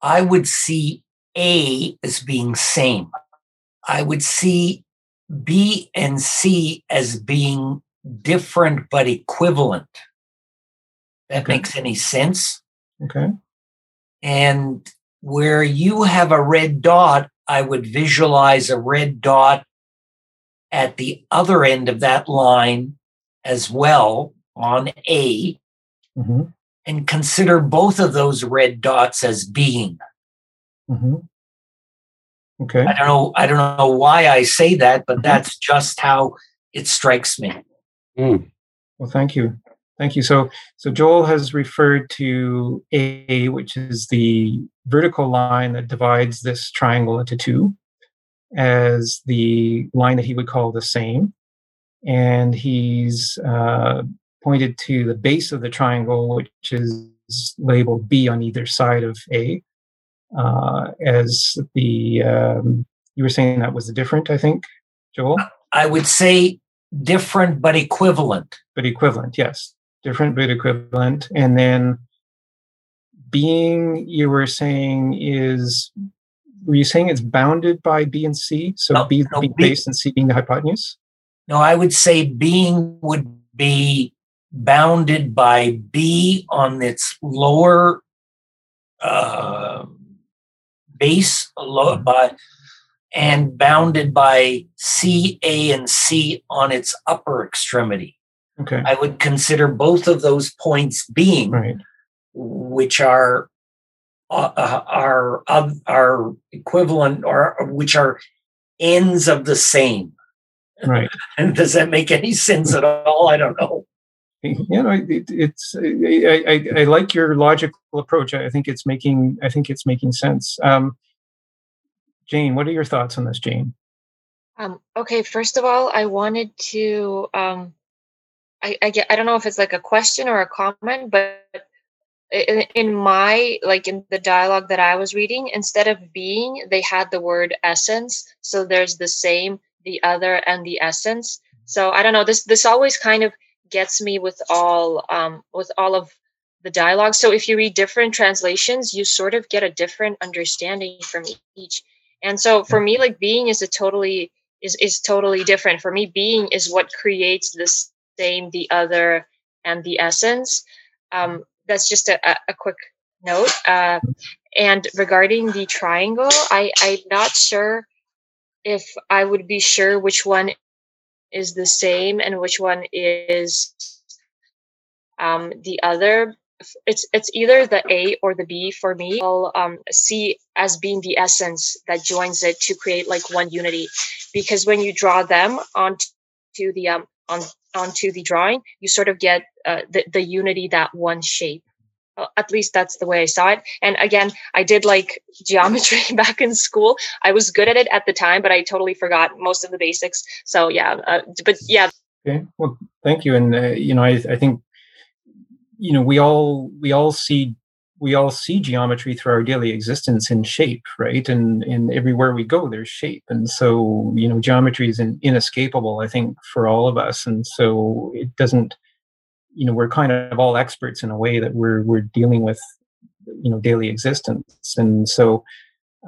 I would see A as being same. I would see B and C as being different but equivalent. That Okay. makes any sense? Okay. And where you have a red dot, I would visualize a red dot at the other end of that line as well on A hmm and consider both of those red dots as being. hmm Okay. I don't know I don't know why I say that, but Mhm. that's just how it strikes me. Mm. Well, thank you. Thank you. So, so Joel has referred to A, which is the vertical line that divides this triangle into two, as the line that he would call the same. And he's uh, pointed to the base of the triangle, which is labeled B on either side of A, uh, as the, um, you were saying that was different, I think, Joel? I would say different but equivalent. but equivalent, yes. Different but equivalent. And then being you were saying is were you saying it's bounded by B and C? So No, B no, being B- base and C being the hypotenuse? No, I would say being would be bounded by B on its lower uh, base, low, by, and bounded by C, A, and C on its upper extremity. Okay. I would consider both of those points being, Right. which are uh, uh, are of are equivalent or which are ends of the same. Right. And does that make any sense at all? I don't know. You know, it, it's I, I, I like your logical approach. I think it's making I think it's making sense. Um, Jane, what are your thoughts on this, Jane? Um, okay, first of all, I wanted to um, I, I get I don't know if it's like a question or a comment, but in, in my like in the dialogue that I was reading, instead of being, they had the word essence. So there's the same, the other, and the essence. So I don't know. This this always kind of gets me with all um, with all of the dialogue. So if you read different translations, you sort of get a different understanding from each. And so for me, like being is a totally is is totally different. For me, being is what creates the same, the other, and the essence. Um, that's just a, a, a quick note. Uh, and regarding the triangle, I I'm not sure if I would be sure which one is the same and which one is um, the other. It's it's either the A or the B for me. I'll um, see as being the essence that joins it to create like one unity, because when you draw them onto the um on onto the drawing, you sort of get uh, the the unity that one shape. Uh, at least that's the way I saw it. And again, I did like geometry back in school. I was good at it at the time, but I totally forgot most of the basics. So yeah, uh, but yeah, Okay. Well, thank you. And uh, you know, I, I think you know we all we all see we all see geometry through our daily existence in shape, right? And and everywhere we go, there's shape. And so you know, geometry is in, inescapable, I think, for all of us. And so it doesn't, you know, we're kind of all experts in a way that we're we're dealing with, you know, daily existence. And so,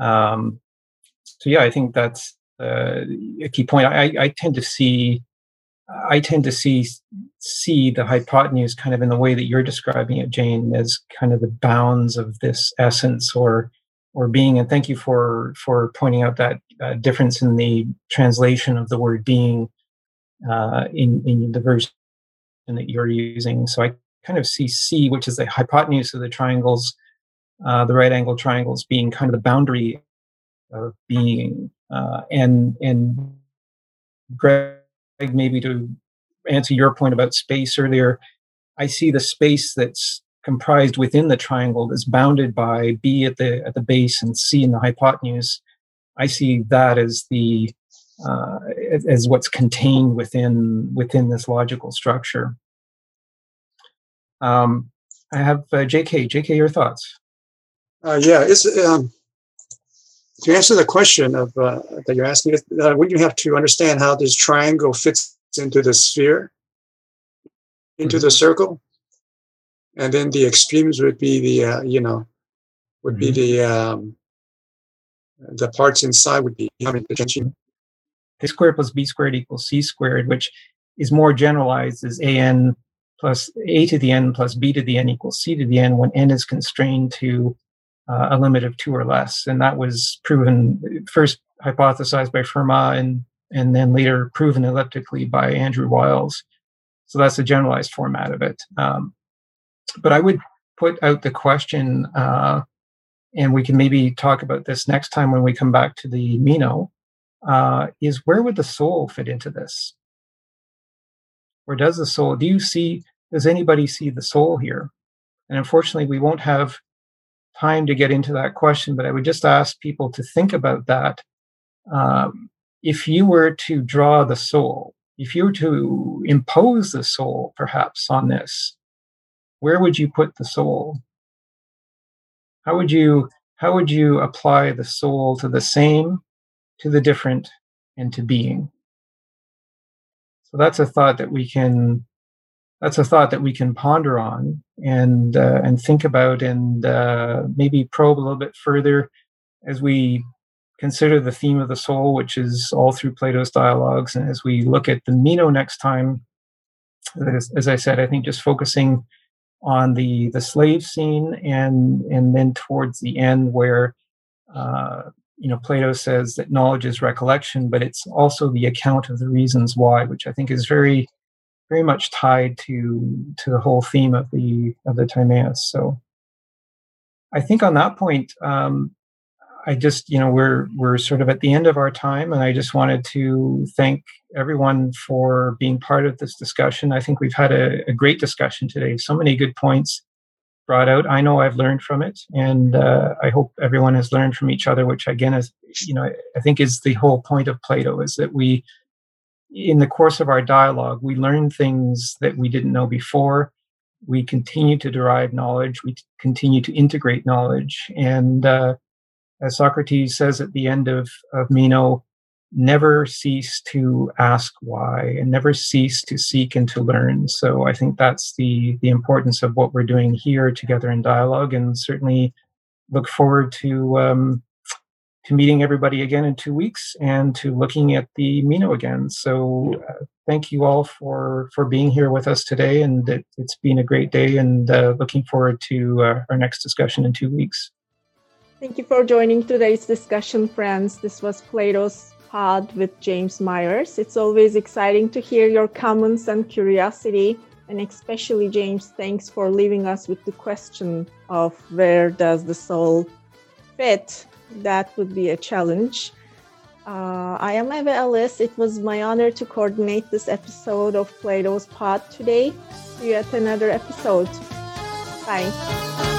um, so yeah, I think that's uh, a key point. I, I tend to see I tend to see see the hypotenuse kind of in the way that you're describing it, Jane, as kind of the bounds of this essence or or being. And thank you for for pointing out that uh, difference in the translation of the word being uh, in in the version that you're using. So I kind of see C, which is the hypotenuse of the triangles, uh, the right angle triangles, being kind of the boundary of being, uh, and and Greg maybe to answer your point about space earlier, I see the space that's comprised within the triangle that's bounded by B at the at the base and C in the hypotenuse. I see that as the uh, as what's contained within within this logical structure. Um, I have uh, J.K. J.K. Your thoughts? Uh, yeah, it's um, to answer the question of uh, that you're asking. Uh, would you have to understand how this triangle fits into the sphere, into mm-hmm. the circle, and then the extremes would be the uh, you know would mm-hmm. be the um, the parts inside would be having the tension. A squared plus b squared equals c squared, which is more generalized as an plus a to the n plus b to the n equals c to the n when n is constrained to uh, a limit of two or less. And that was proven first hypothesized by Fermat and, and then later proven elliptically by Andrew Wiles. So that's the generalized format of it. Um, but I would put out the question, uh, and we can maybe talk about this next time when we come back to the Meno, uh, is where would the soul fit into this? Or does the soul, do you see, does anybody see the soul here? And unfortunately, we won't have time to get into that question, but I would just ask people to think about that. Um, if you were to draw the soul, if you were to impose the soul perhaps on this, where would you put the soul? How would you how would you apply the soul to the same, to the different, and to being? So that's a thought that we can that's a thought that we can ponder on and uh, and think about and uh, maybe probe a little bit further as we consider the theme of the soul, which is all through Plato's dialogues, and as we look at the Meno next time. As, as I said, I think just focusing on the the slave scene and and then towards the end where uh, you know Plato says that knowledge is recollection, but it's also the account of the reasons why, which I think is very very much tied to to the whole theme of the of the Timaeus. So I think on that point, um, I just you know we're we're sort of at the end of our time, and I just wanted to thank everyone for being part of this discussion. I think we've had a, a great discussion today. So many good points brought out. I know I've learned from it, and uh, I hope everyone has learned from each other. Which again is you know I think is the whole point of Plato is that we in the course of our dialogue, we learn things that we didn't know before. We continue to derive knowledge. We continue to integrate knowledge. And uh, as Socrates says at the end of, of Meno, never cease to ask why and never cease to seek and to learn. So I think that's the, the importance of what we're doing here together in dialogue and certainly look forward to um, to meeting everybody again in two weeks and to looking at the Meno again. So uh, thank you all for for being here with us today, and it, has been a great day. And uh, looking forward to uh, our next discussion in two weeks. Thank you for joining today's discussion, friends. This was Plato's Pod with James Myers. It's always exciting to hear your comments and curiosity. And especially, James, thanks for leaving us with the question of where does the soul fit that would be a challenge. Uh, I am Eva Ellis. It was my honor to coordinate this episode of Plato's Pod today. See you at another episode. Bye.